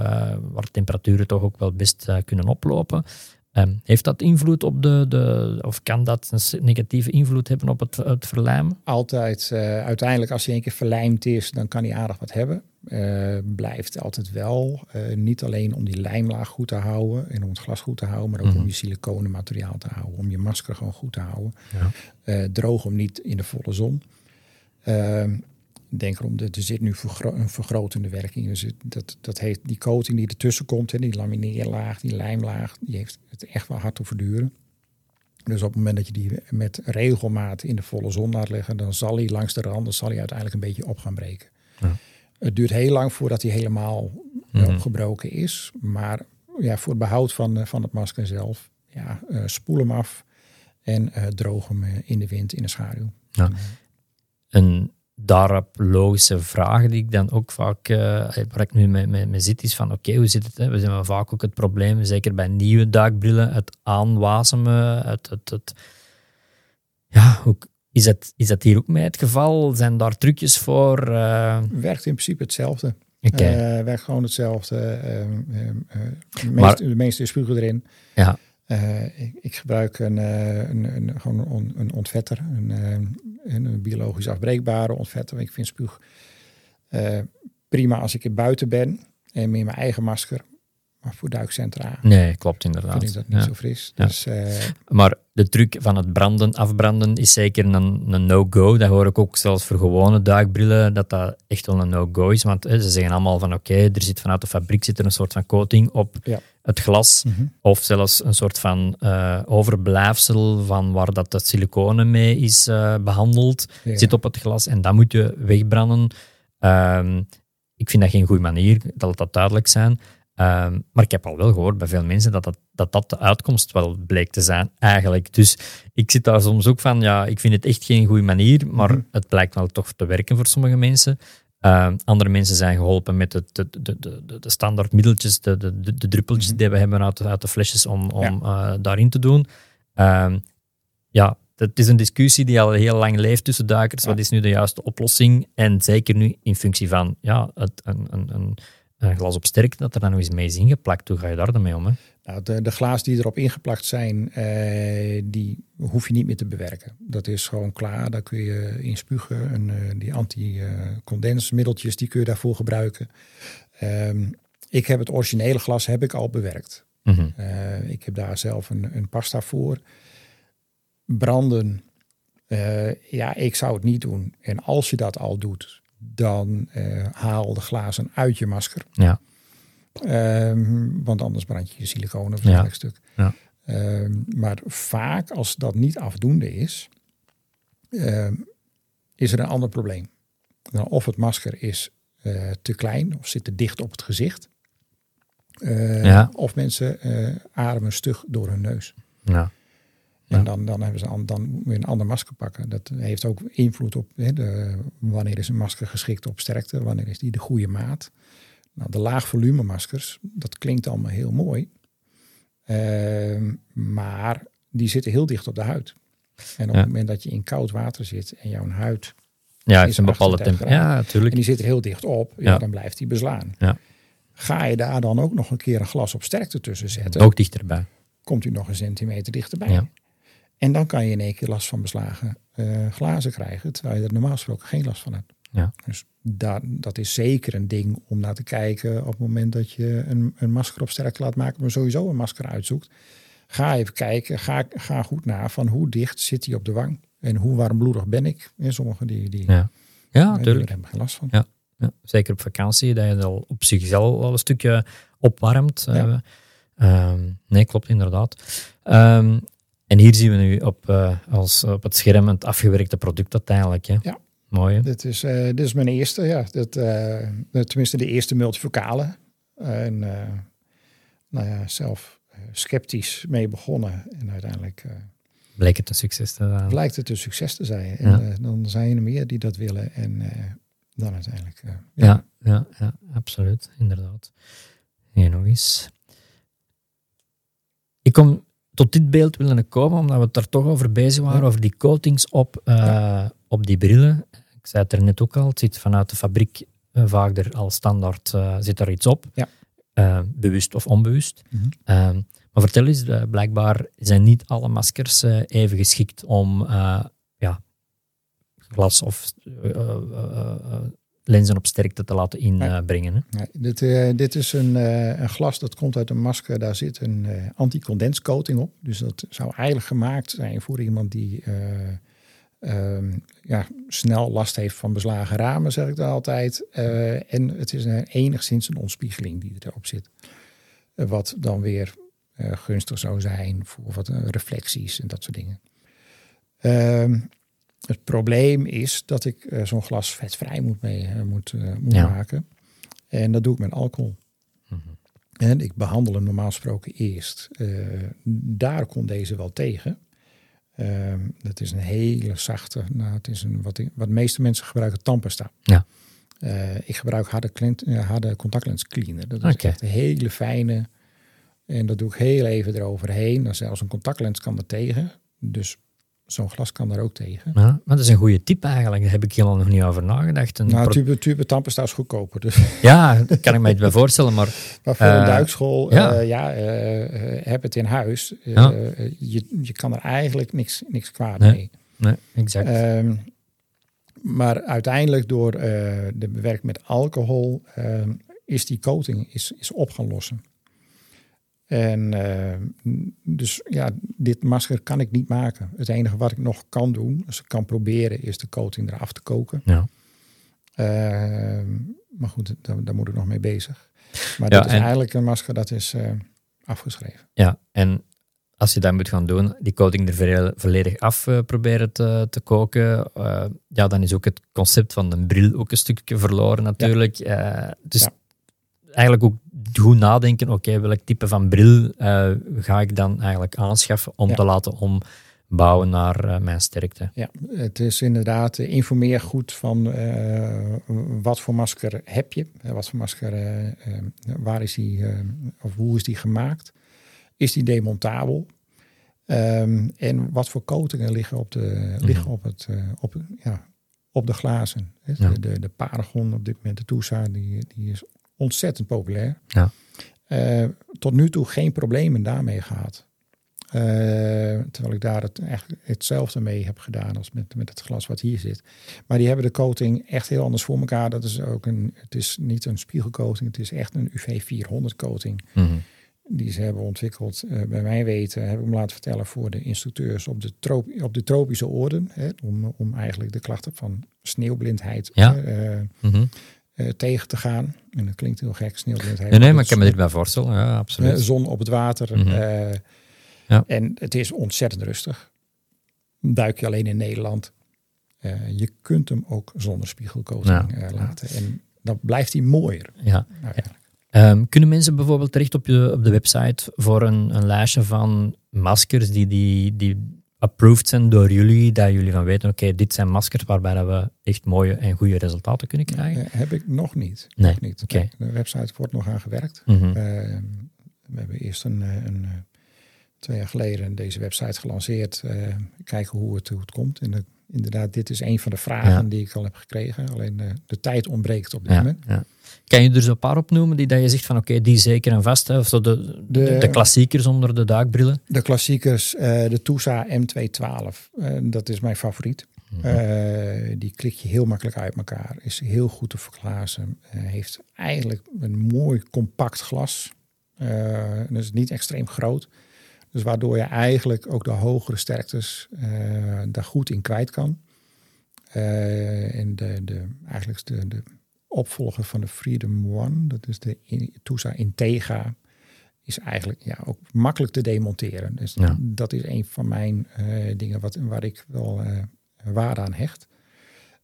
waar temperaturen toch ook wel best eh, kunnen oplopen. Ehm, heeft dat invloed op de, de, of kan dat een negatieve invloed hebben op het, het verlijmen? altijd, uiteindelijk als hij een keer verlijmd is, dan kan hij aardig wat hebben. Eh, blijft altijd wel, eh, niet alleen om die lijmlaag goed te houden en om het glas goed te houden, maar ook Mhm. om je siliconen materiaal te houden, om je masker gewoon goed te houden. Ja. Eh, droog hem niet in de volle zon. Eh, denk erom, dat er zit nu vergro- een vergrotende werking. Dus het- dat, dat heeft die coating die ertussen komt, hè, die lamineerlaag, die lijmlaag, die heeft het echt wel hard te verduren. Dus op het moment dat je die met regelmaat in de volle zon laat leggen, dan zal hij langs de randen zal hij uiteindelijk een beetje op gaan breken. Het duurt heel lang voordat hij helemaal eh, Mhm. opgebroken is. Maar ja, voor het behoud van, eh, van het masker zelf, ja, eh, spoel hem af en droog hem in de wind, in de schaduw. een daarop logische vraag die ik dan ook vaak, eh, waar ik nu mee, mee, mee zit, is van oké, hoe zit het? Hè? We hebben vaak ook het probleem, zeker bij nieuwe duikbrillen, het aanwasemen, het, het, het ja, hoe, is, dat, is dat hier ook mee het geval? Zijn daar trucjes voor? eh, Werkt in principe hetzelfde. oké. Eh, werkt gewoon hetzelfde. ehm, ehm, eh, de, meeste, de meeste spugen erin. ja, ik, ik gebruik een, een, een, gewoon een, on- een ontvetter, een, een, biologisch afbreekbare ontvetter. Ik vind spuug prima als ik er buiten ben en met mijn eigen masker. Voor duikcentra nee, klopt inderdaad. vind ik dat niet Ja. zo fris. Ja. Dus eh, Maar de truc van het branden, afbranden is zeker een, een no-go. Dat hoor ik ook zelfs voor gewone duikbrillen, dat dat echt wel een no-go is. Want hè, ze zeggen allemaal van oké, er zit vanuit de fabriek zit er een soort van coating op Ja. het glas. mhm. Of zelfs een soort van eh, overblijfsel van waar dat, dat siliconen mee is eh, behandeld, zit op het glas. En dat moet je wegbranden. Ehm, ik vind dat geen goede manier, dat dat duidelijk zijn. Ehm, maar ik heb al wel gehoord bij veel mensen dat dat, dat dat de uitkomst wel bleek te zijn, eigenlijk. Dus ik zit daar soms ook van, ja, ik vind het echt geen goede manier, maar Mhm. het blijkt wel toch te werken voor sommige mensen. Ehm, andere mensen zijn geholpen met de, de, de, de, de standaard middeltjes, de, de, de, druppeltjes Mhm. die we hebben uit de, uit de flesjes om, om eh, daarin te doen. Ehm, ja, het is een discussie die al heel lang leeft tussen duikers. Ja. Wat is nu de juiste oplossing? En zeker nu in functie van ja, het, een, een, een glas op sterkte dat er dan nog eens mee is ingeplakt. Hoe ga je daar dan mee om? Hè? Nou, de, de glazen die erop ingeplakt zijn, eh, die hoef je niet meer te bewerken. Dat is gewoon klaar. Daar kun je in spugen. En, eh, die anti-condensmiddeltjes, die kun je daarvoor gebruiken. Ehm, ik heb het originele glas heb ik al bewerkt. Mhm. Eh, ik heb daar zelf een, een pasta voor. Branden, eh, ja, ik zou het niet doen. En als je dat al doet, dan eh, haal de glazen uit je masker. Ja. Ehm, want anders brand je je siliconen of een Ja. stuk. Ja. Ehm, maar vaak als dat niet afdoende is, ehm, is er een ander probleem. Nou, of het masker is eh, te klein of zit te dicht op het gezicht. Eh, Ja. Of mensen ademen stug door hun neus. Ja. En Ja. dan, dan hebben ze an- dan weer een ander masker pakken. Dat heeft ook invloed op hè, de, wanneer is een masker geschikt op sterkte, wanneer is die de goede maat. Nou, de laag volume maskers, dat klinkt allemaal heel mooi. Ehm, maar die zitten heel dicht op de huid. En op Ja. het moment dat je in koud water zit en jouw huid, Ja, Is een bepaalde 38 tempo. Ja, en natuurlijk. die zit er heel dicht op, ja. Ja. dan blijft die beslaan. Ja. Ga je daar dan ook nog een keer een glas op sterkte tussen zetten, Ook dichterbij. komt u nog een centimeter dichterbij. Ja. En dan kan je in één keer last van beslagen eh, glazen krijgen, terwijl je er normaal gesproken geen last van hebt. Ja. Dus daar, dat is zeker een ding om naar te kijken op het moment dat je een, een masker op sterkte laat maken, maar sowieso een masker uitzoekt. Ga even kijken, ga, ga goed na van hoe dicht zit hij op de wang en hoe warmbloedig ben ik. En sommigen die, die, Ja, ja natuurlijk. hebben geen last van. Ja. Ja, zeker op vakantie, dat je het al op zichzelf al een stukje opwarmt. Ja. Eh, ehm, nee, klopt inderdaad. Ehm, en hier zien we nu op, eh, als, op het scherm het afgewerkte product uiteindelijk. Hè. Ja. Mooi. hè? Dit is, eh, dit is mijn eerste, ja. Dat, eh, tenminste, de eerste multifocale. En nou ja, zelf sceptisch mee begonnen. En uiteindelijk Bleek het een succes te zijn. blijkt het een succes te zijn. En Ja. dan zijn er meer die dat willen. En dan uiteindelijk. ja. Ja, ja, ja, absoluut, inderdaad. Hier nog eens. Ik kom tot dit beeld willen komen, omdat we het daar toch over bezig waren, Ja. over die coatings op, eh, op die brillen. Ik zei het er net ook al, het zit vanuit de fabriek eh, vaak er al standaard eh, zit er iets op, Ja. Bewust of onbewust. Mhm. Maar vertel eens, blijkbaar zijn niet alle maskers even geschikt om ja, glas of lenzen op sterkte te laten inbrengen. Nee, dit, eh, dit is een, eh, een glas dat komt uit een masker. Daar zit een eh anticondenscoating op. Dus dat zou eigenlijk gemaakt zijn voor iemand die eh, ehm, ja, snel last heeft van beslagen ramen, zeg ik dan altijd. En het is een, enigszins een ontspiegeling die erop zit. Wat dan weer gunstig zou zijn voor wat reflecties en dat soort dingen. Ehm, het probleem is dat ik eh, zo'n glas vetvrij moet, mee, eh, moet, eh, moet Ja. maken. En dat doe ik met alcohol. Mhm. En ik behandel hem normaal gesproken eerst. Daar kon deze wel tegen. Ehm het is een hele zachte, nou, het is een, wat, wat de meeste mensen gebruiken, tandpasta. Ja. Ik gebruik harde, clint, harde contactlens cleaner. Dat is Oké. echt een hele fijne. En dat doe ik heel even eroverheen. Dan zelfs een contactlens kan er tegen. Dus zo'n glas kan daar ook tegen. Ja, maar dat is een goede tip eigenlijk, daar heb ik helemaal nog niet over nagedacht. Een Nou, tube, tube tandpasta is goedkoper. Dus Ja, daar kan ik me bij voorstellen, maar <laughs> Maar voor een Eh, duikschool, ja. eh, eh, heb het in huis. Ja. je, je kan er eigenlijk niks, niks kwaad Nee. mee. nee, exact. Ehm, maar uiteindelijk door de bewerking met alcohol ehm, is die coating is, is op gaan lossen. En ehm, dus ja, dit masker kan ik niet maken. Het enige wat ik nog kan doen, dus ik kan proberen, is de coating eraf te koken. ja. Ehm, maar goed, daar, daar moet ik nog mee bezig. Maar Ja, dit is en- eigenlijk een masker dat is eh, afgeschreven. ja, en als je dat moet gaan doen, die coating er volledig af eh, proberen te, te koken, eh, ja, dan is ook het concept van de bril ook een stukje verloren natuurlijk. Eh, dus Ja. eigenlijk ook goed nadenken, oké, welk type van bril eh, ga ik dan eigenlijk aanschaffen om Ja. te laten ombouwen naar eh, mijn sterkte. Ja, het is inderdaad, eh, informeer goed van wat voor masker heb je. Wat voor masker, waar is die, of hoe is die gemaakt? Is die demontabel? Ehm, en wat voor coatingen liggen op de, liggen op het, op, ja, op de glazen? Ja. De, de, de Paragon op dit moment, de Tusa, die, die is ontzettend populair. Ja. Eh, tot nu toe geen problemen daarmee gehad. Eh, terwijl ik daar het, eigenlijk hetzelfde mee heb gedaan als met, met het glas wat hier zit. Maar die hebben de coating echt heel anders voor elkaar. Dat is ook een, het is niet een spiegelcoating, het is echt een UV 400 coating. Mhm. Die ze hebben ontwikkeld, eh, bij mijn weten, heb ik me laten vertellen voor de instructeurs op de, trop- op de tropische oorden. Hè, om, om eigenlijk de klachten van sneeuwblindheid Ja. Mhm. Eh, tegen te gaan. En dat klinkt heel gek, sneeuw. Nee, nee, maar ik kan me dit bij voorstellen. Ja, absoluut. zon op het water. Mhm. eh, Ja. En het is ontzettend rustig. Duik je alleen in Nederland. eh, je kunt hem ook zonder spiegelcoating eh, laten. En dan blijft hij mooier. Ja. Nou. Ehm, kunnen mensen bijvoorbeeld terecht op, je, op de website voor een, een lijstje van maskers die, die, die approved zijn door jullie, dat jullie van weten, oké, dit zijn maskers waarbij dat we echt mooie en goede resultaten kunnen krijgen? Eh, heb ik nog niet. Nee, Nog niet. oké. De website wordt nog aan gewerkt. Mhm. Eh, we hebben eerst een, eh, een, twee jaar geleden deze website gelanceerd. kijken hoe het, hoe het komt. En de- inderdaad, dit is een van de vragen Ja. die ik al heb gekregen. Alleen eh, de tijd ontbreekt op dit Ja, moment. ja. Kan je er zo een paar opnoemen die dat je zegt van oké, die zeker en vast, hè? of zo de, de, De- de klassiekers onder de duikbrillen? De klassiekers, eh, de Tusa M212. eh, dat is mijn favoriet. Mhm. Eh, die klik je heel makkelijk uit elkaar. Is heel goed te verglazen. Eh, heeft eigenlijk een mooi compact glas. Eh dus niet extreem groot. Dus waardoor je eigenlijk ook de hogere sterktes eh, daar goed in kwijt kan. Eh, en de, de, eigenlijk de, de opvolger van de Freedom One, dat is de Tusa Integra, is eigenlijk ja, ook makkelijk te demonteren. Dus Ja. dat is een van mijn eh, dingen wat, waar ik wel waarde aan hecht.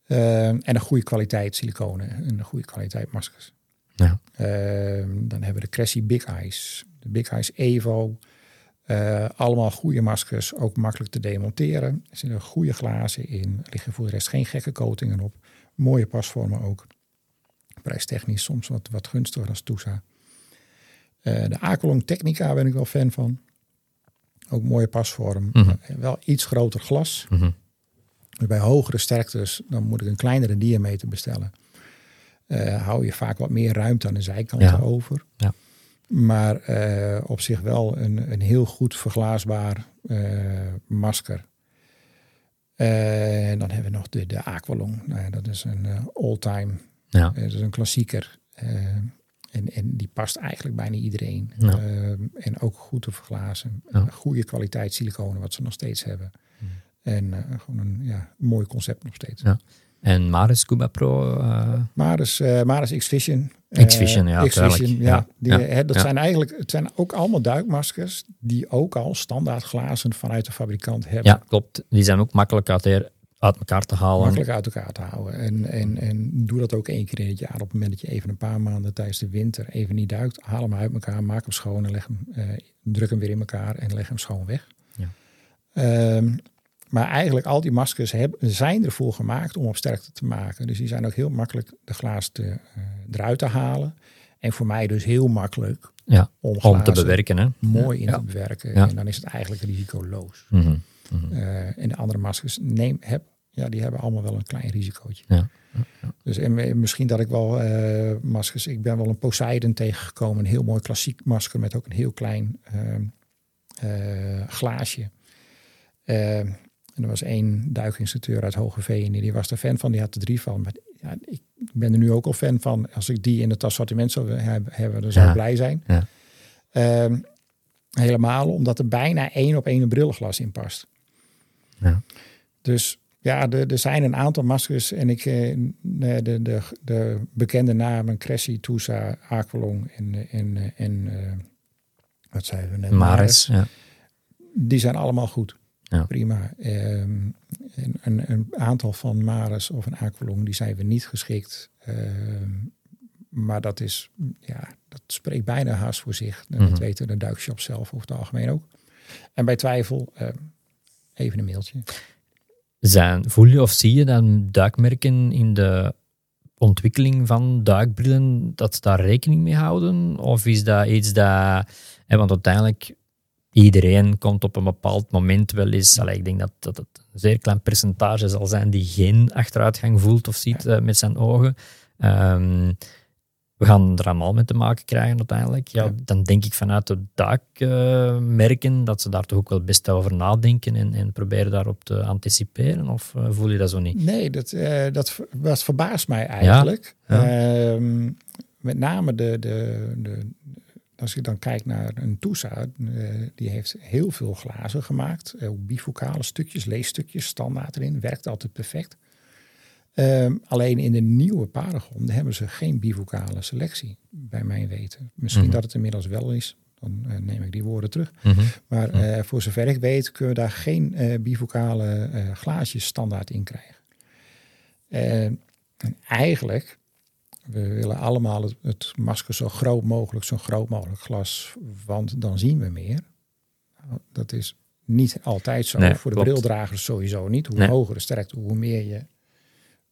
En een goede kwaliteit siliconen en een goede kwaliteit maskers. Ja. Dan hebben we de Cressy Big Eyes, de Big Eyes Evo. Eh, allemaal goede maskers, ook makkelijk te demonteren. Er zitten goede glazen in, er liggen voor de rest geen gekke coatingen op. Mooie pasvormen ook. Prijstechnisch soms wat, wat gunstiger als Tusa. Eh, de Aqualong Technica ben ik wel fan van. Ook mooie pasvorm. Mhm. Eh, wel iets groter glas. Mhm. Bij hogere sterktes dan moet ik een kleinere diameter bestellen. Hou je vaak wat meer ruimte aan de zijkanten Ja. over. Ja. Maar eh, op zich wel een, een heel goed verglaasbaar eh, masker. Eh, en dan hebben we nog de, de Aqualong. Nou ja, dat is een all-time. Ja. dat is een klassieker. En, en die past eigenlijk bijna iedereen. Ja. En ook goed te verglazen. Ja. Goede kwaliteit siliconen, wat ze nog steeds hebben. Hmm. En gewoon een ja, mooi concept nog steeds. Ja. En Maris Scuba Pro, eh, Maris, eh Maris X-Vision. eh, X-Vision, ja, X-Vision, ja. Ja, Die, hè, dat zijn eigenlijk, het zijn ook allemaal duikmaskers die ook al standaard glazen vanuit de fabrikant hebben. ja, klopt. Die zijn ook makkelijk uit, de- uit elkaar te halen. Makkelijk uit elkaar te houden. En, en, en doe dat ook één keer in het jaar. Op het moment dat je even een paar maanden tijdens de winter even niet duikt. Haal hem uit elkaar, maak hem schoon en leg hem, eh, druk hem weer in elkaar en leg hem schoon weg. Ja. Ehm, maar eigenlijk al die maskers hebben, zijn ervoor gemaakt om op sterkte te maken. Dus die zijn ook heel makkelijk de glaas te, eh, eruit te halen. En voor mij dus heel makkelijk Ja, om, om te bewerken. Hè? mooi in Ja. te bewerken. Ja. En dan is het eigenlijk risicoloos. Mhm. Mhm. Eh, en de andere maskers neem, heb, ja, die hebben allemaal wel een klein risicootje. Ja. Dus en misschien dat ik wel eh, maskers. Ik ben wel een Poseidon tegengekomen. Een heel mooi klassiek masker met ook een heel klein ehm, eh, glaasje. En er was één duikinstructeur uit Hogeveen. Die was er fan van. Die had er drie van. Maar ja, ik ben er nu ook al fan van. Als ik die in het assortiment zou heb- hebben, dan zou Ja. ik blij zijn. Ja. Ehm, helemaal omdat er bijna één op één een brillenglas in past. Ja. Dus ja, er, er zijn een aantal maskers. En ik, eh, de, de, de, de bekende namen, Cressy, Tusa, Aqualong en, en, en eh, wat zeiden we net? Maris. Ja. Die zijn allemaal goed. Ja. Prima. Ehm, en, een, een aantal van Maris of een Aqualong, die zijn we niet geschikt. Ehm, maar dat is, ja, dat spreekt bijna haast voor zich. En Mhm. Dat weten de duikshops zelf over het algemeen ook. En bij twijfel, ehm, even een mailtje. Zijn, voel je of zie je dan duikmerken in de ontwikkeling van duikbrillen dat ze daar rekening mee houden? Of is dat iets dat... Hè, want uiteindelijk, iedereen komt op een bepaald moment wel eens... Allee, ik denk dat, dat het een zeer klein percentage zal zijn die geen achteruitgang voelt of ziet eh, met zijn ogen. Ehm, we gaan er allemaal mee te maken krijgen uiteindelijk. Ja, Ja. Dan denk ik vanuit de duikmerken dat ze daar toch ook wel best over nadenken en, en proberen daarop te anticiperen. Of eh, voel je dat zo niet? Nee, dat, eh, dat, dat verbaast mij eigenlijk. Ja. Ehm, met name de, de, de, als ik dan kijk naar een Tusa, eh, die heeft heel veel glazen gemaakt. Eh, ook bifocale stukjes, leesstukjes, standaard erin. Werkt altijd perfect. Ehm, alleen in de nieuwe Paragon hebben ze geen bivocale selectie, bij mijn weten. Misschien Mhm. dat het inmiddels wel is, dan eh, neem ik die woorden terug. Mhm. Maar voor zover ik weet kunnen we daar geen eh, bivocale glaasjes standaard in krijgen. Eh, en eigenlijk, we willen allemaal het, het masker zo groot mogelijk, zo groot mogelijk glas, want dan zien we meer. Nou, Dat is niet altijd zo. Nee, voor de klopt. brildragers sowieso niet. Hoe Nee. hoger de sterkte, hoe meer je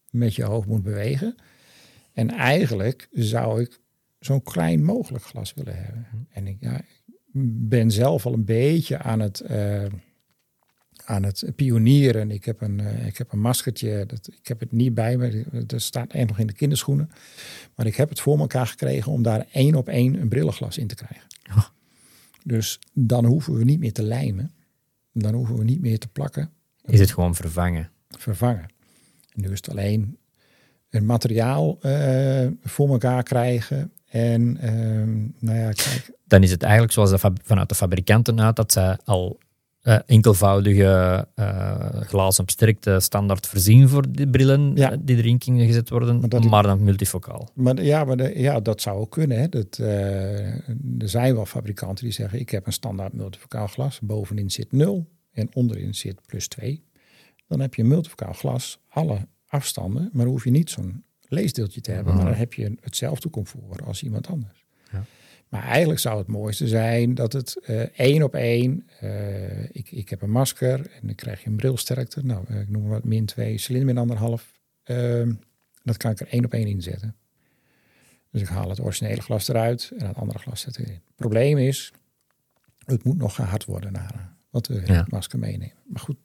met je hoofd moet bewegen. En eigenlijk zou ik zo'n klein mogelijk glas willen hebben. En ik ja, ik ben zelf al een beetje aan het, eh, aan het pionieren. Ik heb een, eh, ik heb een maskertje, dat, ik heb het niet bij me. Dat staat echt nog in de kinderschoenen. Maar ik heb het voor elkaar gekregen om daar één op één een brillenglas in te krijgen. Oh. Dus dan hoeven we niet meer te lijmen. Dan hoeven we niet meer te plakken Is het gewoon vervangen? vervangen. En nu is het alleen een materiaal eh, voor elkaar krijgen. En ehm, nou ja, kijk, Dan is het eigenlijk zoals de vanuit de fabrikanten uit dat zij al eh, enkelvoudige eh, glazen op sterkte standaard voorzien voor die brillen Ja. eh, die erin kunnen gezet worden, Maar dan multifocaal. maar, ja, maar de- ja, dat zou ook kunnen. Hè. Dat, er zijn wel fabrikanten die zeggen: ik heb een standaard multifocaal glas. Bovenin zit 0 en onderin zit plus 2. Dan heb je een multifocaal glas, alle afstanden, maar hoef je niet zo'n leesdeeltje te hebben. Mhm. Maar dan heb je hetzelfde comfort als iemand anders. Ja. Maar eigenlijk zou het mooiste zijn dat het eh, één op één. Ik, ik heb een masker en dan krijg je een brilsterkte. Nou, eh, ik noem maar wat min 2, cilinder min anderhalf. Ehm, dat kan ik er één op één inzetten. Dus ik haal het originele glas eruit en het andere glas zet erin. Het probleem is, het moet nog gehard worden naar wat we Ja. het masker meenemen. Maar goed,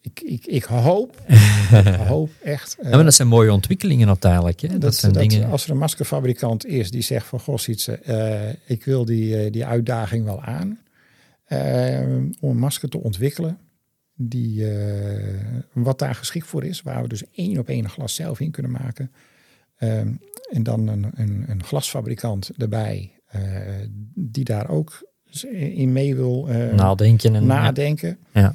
ik, ik, ik hoop, <laughs> ik hoop echt. Ja, maar dat zijn mooie ontwikkelingen uiteindelijk. Hè? Dat, dat, zijn dat dingen. Als er een maskerfabrikant is die zegt van goh, Sietse, eh, ik wil die, eh, die uitdaging wel aan. Eh, om een masker te ontwikkelen die, eh, wat daar geschikt voor is. Waar we dus één op één een glas zelf in kunnen maken. Eh, en dan een, een, een glasfabrikant erbij die daar ook in mee wil nadenken. En, nadenken. Ja.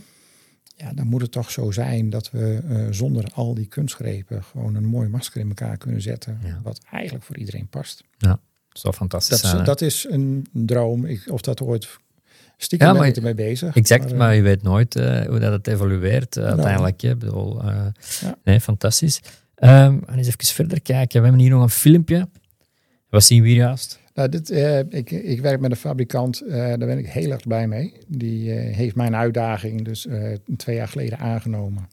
Ja, dan moet het toch zo zijn dat we zonder al die kunstgrepen gewoon een mooi masker in elkaar kunnen zetten. Ja. Wat eigenlijk voor iedereen past. Fantastisch Dat, zijn. is, hè? dat is een droom. Ik, of dat ooit stiekem Ja, ben maar- ik ermee bezig. Exact, eh, maar je weet nooit eh, hoe dat het evolueert eh, uiteindelijk. hè. Ik bedoel, eh, Ja. Nee, fantastisch. Ehm en eens even verder kijken. We hebben hier nog een filmpje. Wat zien we hier juist? Nou, dit, eh, ik, ik werk met een fabrikant, eh, daar ben ik heel erg blij mee. Die eh, heeft mijn uitdaging dus eh, twee jaar geleden aangenomen.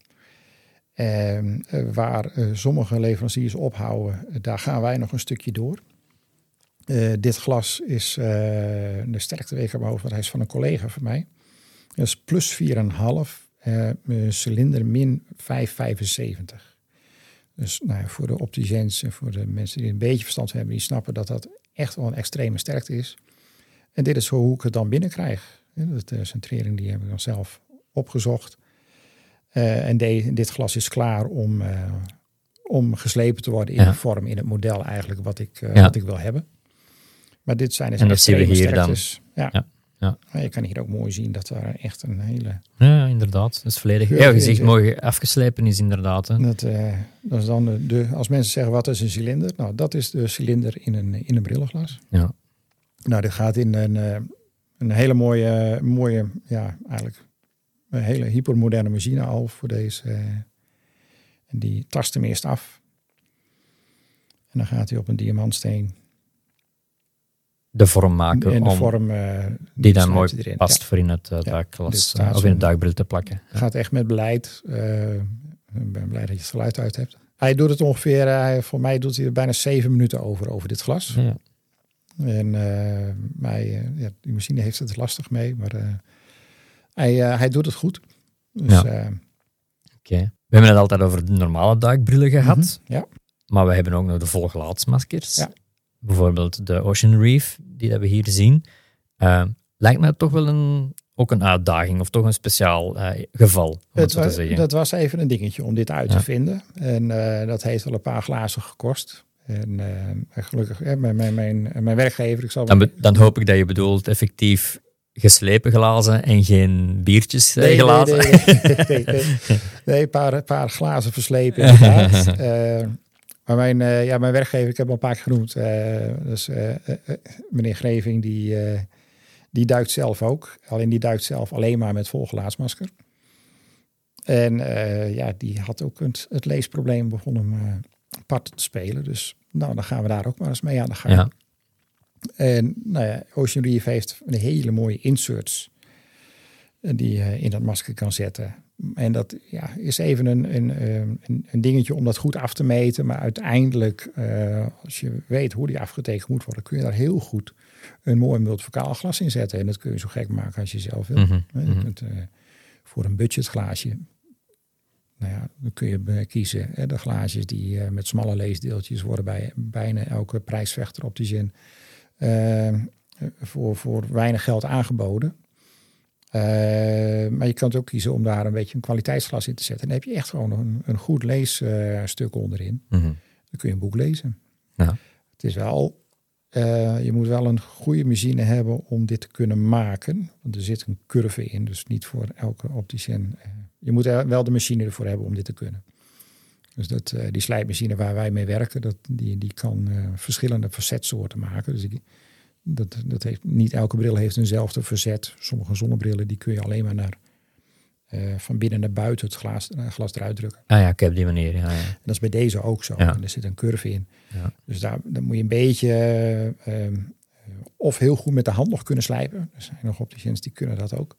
En, eh, waar eh, sommige leveranciers ophouden, eh, daar gaan wij nog een stukje door. Eh, dit glas is eh, de want hij is van een collega van mij. Dat is plus 4,5, eh, eh, cilinder min 5,75. Dus nou ja, voor de opticiens en voor de mensen die een beetje verstand hebben, die snappen dat dat echt wel een extreme sterkte is. En dit is hoe ik het dan binnenkrijg. De centrering die heb ik dan zelf opgezocht. Eh, en de- dit glas is klaar om, om geslepen te worden in Ja. de vorm, in het model eigenlijk wat ik, Ja. wat ik wil hebben. Maar dit zijn dus En dat zien we hier dan. Ja. Ja. Je kan hier ook mooi zien dat er echt een hele... Ja, inderdaad. Dat is volledig. Ja, je ziet je. mooi afgeslepen is inderdaad. Hè. Dat, eh, dat is dan de, de, als mensen zeggen wat is een cilinder? Nou, dat is de cilinder in een, in een brillenglas. Ja. Nou, dit gaat in een, eh, een hele mooie, mooie, ja, eigenlijk een hele hypermoderne machine al voor deze. eh, en die tast hem eerst af. En dan gaat hij op een diamantsteen. De vorm maken en de om, vorm. eh, die dan mooi erin. past voor in het uh, dit duikglas staat eh, of in het duikbril te plakken. Gaat echt met beleid. eh, ik ben blij dat je het geluid uit hebt. Hij doet het ongeveer, eh, voor mij doet hij er bijna zeven minuten over, over dit glas. Ja. En eh, mij, eh, ja, die machine heeft het lastig mee, maar eh, hij, eh, hij doet het goed. Dus, Ja. eh, Oké. We hebben het altijd over de normale duikbrillen gehad. Mhm, ja. Maar we hebben ook nog de volgelaatsmaskers. Ja. Bijvoorbeeld de Ocean Reef, die dat we hier zien. Eh, lijkt me toch wel een, ook een uitdaging of toch een speciaal eh, geval, om het, te dat was even een dingetje om dit uit Ja. te vinden. En eh, dat heeft wel een paar glazen gekost. En gelukkig, eh, mijn, mijn, mijn, mijn werkgever, ik zal dan, be- dan hoop ik dat je bedoelt effectief geslepen glazen en geen biertjes Nee, glazen. Nee, nee, nee, <laughs> nee. Nee, een paar, een paar glazen verslepen <laughs> inderdaad. Maar mijn, eh, ja, mijn werkgever, ik heb hem al een paar keer genoemd. dus, meneer Greving, die, die duikt zelf ook. Alleen die duikt zelf alleen maar met volgelaatsmasker. En ja, die had ook het, het leesprobleem begon hem apart te spelen. Dus nou, dan gaan we daar ook maar eens mee aan de gang. Ja. En nou ja, Ocean Reef heeft een hele mooie inserts die je in dat masker kan zetten. En dat ja, is even een, een, eh, een, een dingetje om dat goed af te meten. Maar uiteindelijk, eh, als je weet hoe die afgetekend moet worden, kun je daar heel goed een mooi multifocaal glas in zetten. En dat kun je zo gek maken als je zelf wil. Mhm, Je kunt, eh, voor een budgetglaasje, nou ja, dan kun je kiezen. Hè, de glaasjes die eh, met smalle leesdeeltjes worden bij bijna elke prijsvechter op die zin eh, voor, voor weinig geld aangeboden. Eh, maar je kan het ook kiezen om daar een beetje een kwaliteitsglas in te zetten. En dan heb je echt gewoon een, een goed leesstuk onderin. Mhm. Dan kun je een boek lezen. Ja. Het is wel, eh, je moet wel een goede machine hebben om dit te kunnen maken. Want er zit een curve in, dus niet voor elke opticien. eh, je moet er wel de machine ervoor hebben om dit te kunnen. Dus dat, eh, die slijpmachine waar wij mee werken, dat, die, die kan eh, verschillende facetsoorten maken. Dus ik, dat, dat heeft, niet elke bril heeft eenzelfde verzet. Sommige zonnebrillen die kun je alleen maar naar, eh, van binnen naar buiten het glas, eh, glas eruit drukken. Ah ja, ik heb die manier. Ja, ja. En dat is bij deze ook zo. Ja. En er zit een curve in. Ja. Dus daar, dan moet je een beetje eh, ehm, of heel goed met de hand nog kunnen slijpen. Er zijn nog opticiens die kunnen dat ook.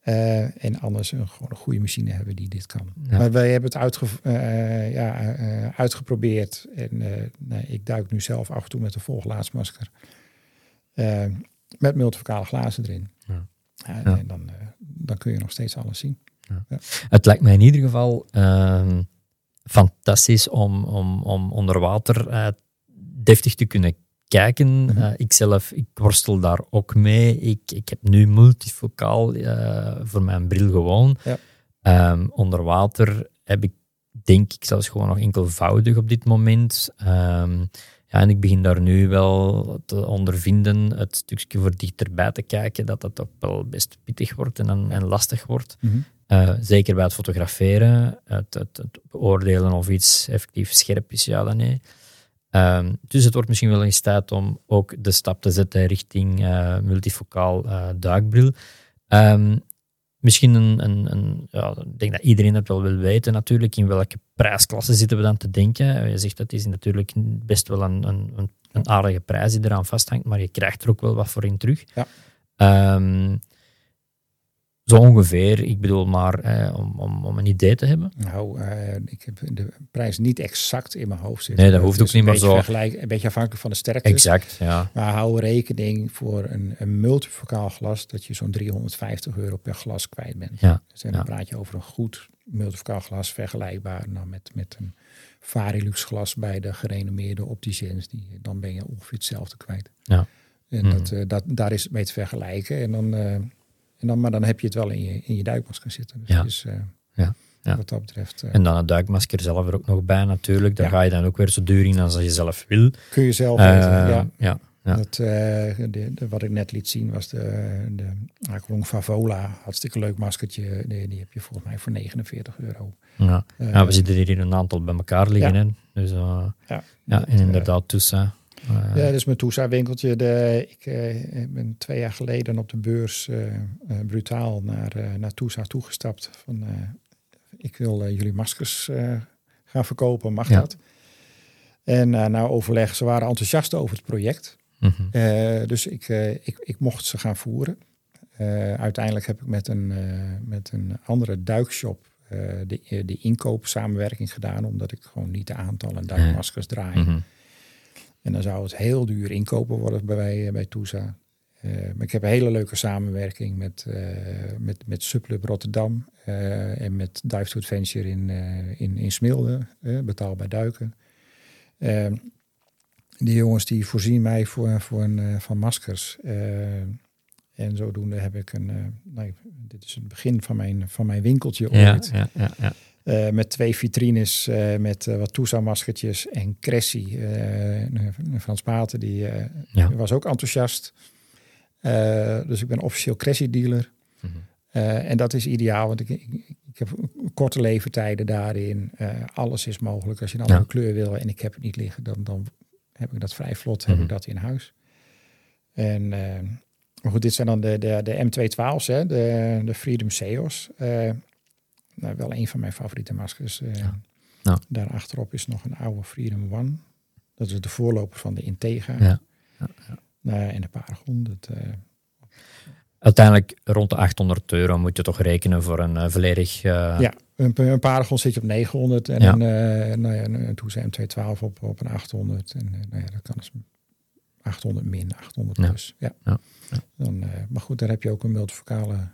En anders een, gewoon een goede machine hebben die dit kan. Maar wij hebben het uitge, ja, uitgeprobeerd. En nee, ik duik nu zelf af en toe met een volgelaatsmasker. Eh, met multifocale glazen erin. Ja. Ja, Ja. En dan, eh, dan kun je nog steeds alles zien. Het lijkt mij in ieder geval ehm, fantastisch om, om, om onder water eh, deftig te kunnen kijken. Mhm. Eh, ik zelf, ik worstel daar ook mee. Ik, ik heb nu multifocaal eh, voor mijn bril gewoon. Ja. Ehm, onder water heb ik, denk ik, zelfs gewoon nog enkelvoudig op dit moment. Ehm, ja, en ik begin daar nu wel te ondervinden, het stukje voor dichterbij te kijken, dat dat ook wel best pittig wordt en, en lastig wordt. Eh, zeker bij het fotograferen, het, het, het beoordelen of iets effectief scherp is, ja dan nee. Ehm, dus het wordt misschien wel eens tijd om ook de stap te zetten richting eh, multifocaal eh, duikbril. Ehm, misschien een, een, een ja, ik denk dat iedereen het wel wil weten natuurlijk, in welke prijsklasse zitten we dan te denken. Eh, Je zegt dat is natuurlijk best wel een, een, een, aardige prijs die eraan vasthangt, maar je krijgt er ook wel wat voor in terug. Ja. Ehm, zo ongeveer, ik bedoel maar eh, om, om, om een idee te hebben. Nou, eh, ik heb de prijs niet exact in mijn hoofd zitten. Nee, dat hoeft ook niet meer zo. Een beetje afhankelijk van de sterkte. Exact, ja. Maar hou rekening voor een, een multifocaal glas dat je zo'n 350 euro per glas kwijt bent. Ja, Dus dan ja. praat je over een goed multifocaal glas vergelijkbaar nou, met, met een Varilux glas bij de gerenommeerde opticiens. Die, dan ben je ongeveer hetzelfde kwijt. Ja. En dat, eh, dat, daar is het mee te vergelijken. En dan, eh, en dan, maar dan heb je het wel in je, in je duikmasker zitten. Dus Ja. het is, eh, Ja. Ja. wat dat betreft eh, En dan het duikmasker zelf er ook nog bij natuurlijk. Daar Ja. ga je dan ook weer zo duur in als je zelf wil. kun je zelf Eh, weten. ja. ja. Dat, de, de- wat ik net liet zien was de, de Aqualung Favola. Hartstikke leuk maskertje. Die, die heb je volgens mij voor 49 euro. Ja. Ja, we zitten hier in een aantal bij elkaar liggen. Ja. Hè? Dus ja, ja, en inderdaad tussen. Eh, Ja, dus mijn winkeltje. De, ik eh, ben twee jaar geleden op de beurs eh, brutaal naar, naar Toesa toegestapt. Van, ik wil jullie maskers gaan verkopen, mag Ja. dat? En na overleg, ze waren enthousiast over het project. mhm. Dus ik, ik, ik mocht ze gaan voeren. Uiteindelijk heb ik met een, met een andere duikshop de, de inkoopsamenwerking gedaan. Omdat ik gewoon niet de aantallen duikmaskers draai. Mhm. En dan zou het heel duur inkopen worden bij, bij Toesa. Eh, maar ik heb een hele leuke samenwerking met, eh met, met Sublub Rotterdam eh, en met Dive to Adventure in, eh, in, in Smilde, eh, betaalbaar duiken. Eh, die jongens die voorzien mij voor, voor een, eh, van maskers. Eh, en zodoende heb ik een, eh, nou, dit is het begin van mijn, van mijn winkeltje ja, ooit. ja, ja, ja. Eh, met twee vitrines eh, met eh, wat Toesa-maskertjes en Cressy, Frans Paten, die Ja. was ook enthousiast. Dus ik ben officieel crazy dealer. Mhm. En dat is ideaal, want ik, ik, ik heb korte leeftijden daarin. Alles is mogelijk. Als je een andere Ja. kleur wil en ik heb het niet liggen, dan, dan heb ik dat vrij vlot, heb Mhm. ik dat in huis. En maar goed, dit zijn dan de, de, de M212's, hè, de, de Freedom Seos. Nou, wel een van mijn favoriete maskers. Ja. Ja. Daarachterop is nog een oude Freedom One. Dat is de voorloper van de Integra. Ja. Ja, Nou, en de Paragon. Dat, eh, Uiteindelijk rond de 800 euro moet je toch rekenen voor een eh, volledig... Ja, een, een Paragon zit je op 900 en een, nou ja, een, Toeze M212 op, op een 800. En nou ja, dat kan dus 800 min, 800 Ja. plus. Ja. Dan, maar goed, daar heb je ook een multifocale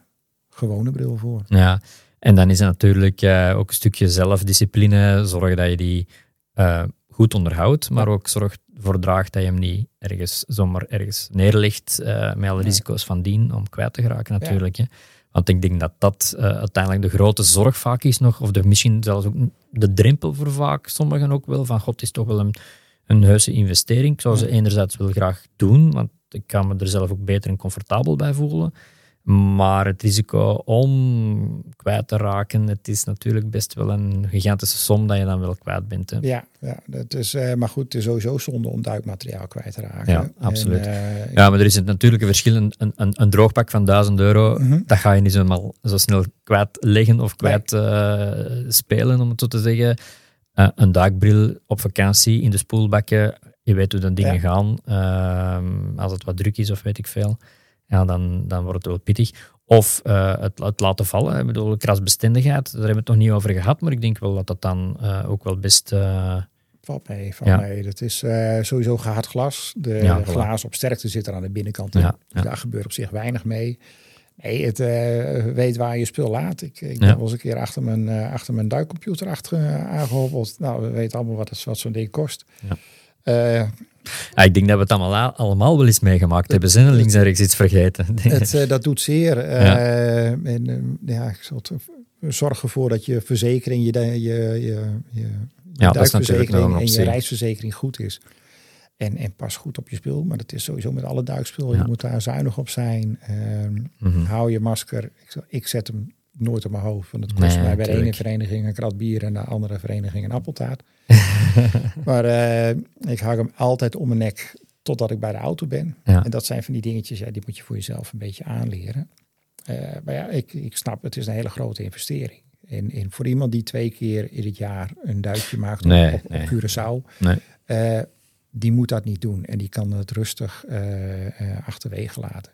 gewone bril voor. Ja, en dan is het natuurlijk eh, ook een stukje zelfdiscipline. Zorgen dat je die eh, goed onderhoudt, maar ook zorg ervoor draagt dat je hem niet ergens zomaar ergens neerlegt eh, met alle risico's van dien om kwijt te geraken natuurlijk. Hè. Want ik denk dat dat uiteindelijk de grote zorg vaak is nog, of de, misschien zelfs ook de drempel voor vaak sommigen ook wel, van god, het is toch wel een, een heuse investering. Ik zou ze enerzijds wel graag doen, want ik kan me er zelf ook beter en comfortabel bij voelen. Maar het risico om kwijt te raken, het is natuurlijk best wel een gigantische som dat je dan wel kwijt bent. Hè. Ja, ja dat is, eh, maar goed, het is sowieso zonde om duikmateriaal kwijt te raken. Ja, absoluut. En, eh, Ja, maar er is het natuurlijk een verschil. Een, een, een droogpak van 1000 euro, Mhm. dat ga je niet zomaar zo snel kwijt leggen of kwijt eh, spelen, om het zo te zeggen. Eh, een duikbril op vakantie in de spoelbakken, je weet hoe dan dingen Ja. gaan. Ehm, als het wat druk is of weet ik veel, ja, dan, dan wordt het wel pittig. Of eh, het, het laten vallen. Ik bedoel, krasbestendigheid, daar hebben we het nog niet over gehad, maar ik denk wel dat dat dan eh, ook wel best... Valt mee, valt Ja. mee. Dat is sowieso gehard glas. De Ja, glazen op sterkte zit er aan de binnenkant in. Ja, Dus daar gebeurt op zich weinig mee. Nee, het weet waar je spul laat. Ik, ik ben wel eens een keer achter mijn, achter mijn duikcomputer achter, uh, aangehobbeld. Nou, we weten allemaal wat, het- wat zo'n ding kost. Ja. Eh, ja, ik denk dat we het allemaal, allemaal wel eens meegemaakt hebben. Zijn er links en rechts iets vergeten? <laughs> het, eh, dat doet zeer. Eh, En eh, ja, ik zal het, zorg ervoor dat je verzekering, je, je, je, je, Ja, dat is natuurlijk nog duikverzekering en je reisverzekering goed is. En, en pas goed op je spul. Maar dat is sowieso met alle duikspul. Ja. Je moet daar zuinig op zijn. Ehm, Mhm. Hou je masker. Ik, ik zet hem nooit op mijn hoofd. Want het kost Nee, mij bij de ene vereniging een krat bier en de andere vereniging een appeltaart. <laughs> maar eh, ik hang hem altijd om mijn nek totdat ik bij de auto ben. Ja. En dat zijn van die dingetjes, ja, die moet je voor jezelf een beetje aanleren. Eh, maar ja, ik, ik snap, het is een hele grote investering. En, en voor iemand die twee keer in het jaar een duikje maakt op- Nee, op, op nee. Curaçao, Nee. eh, die moet dat niet doen. En die kan het rustig achterwege laten.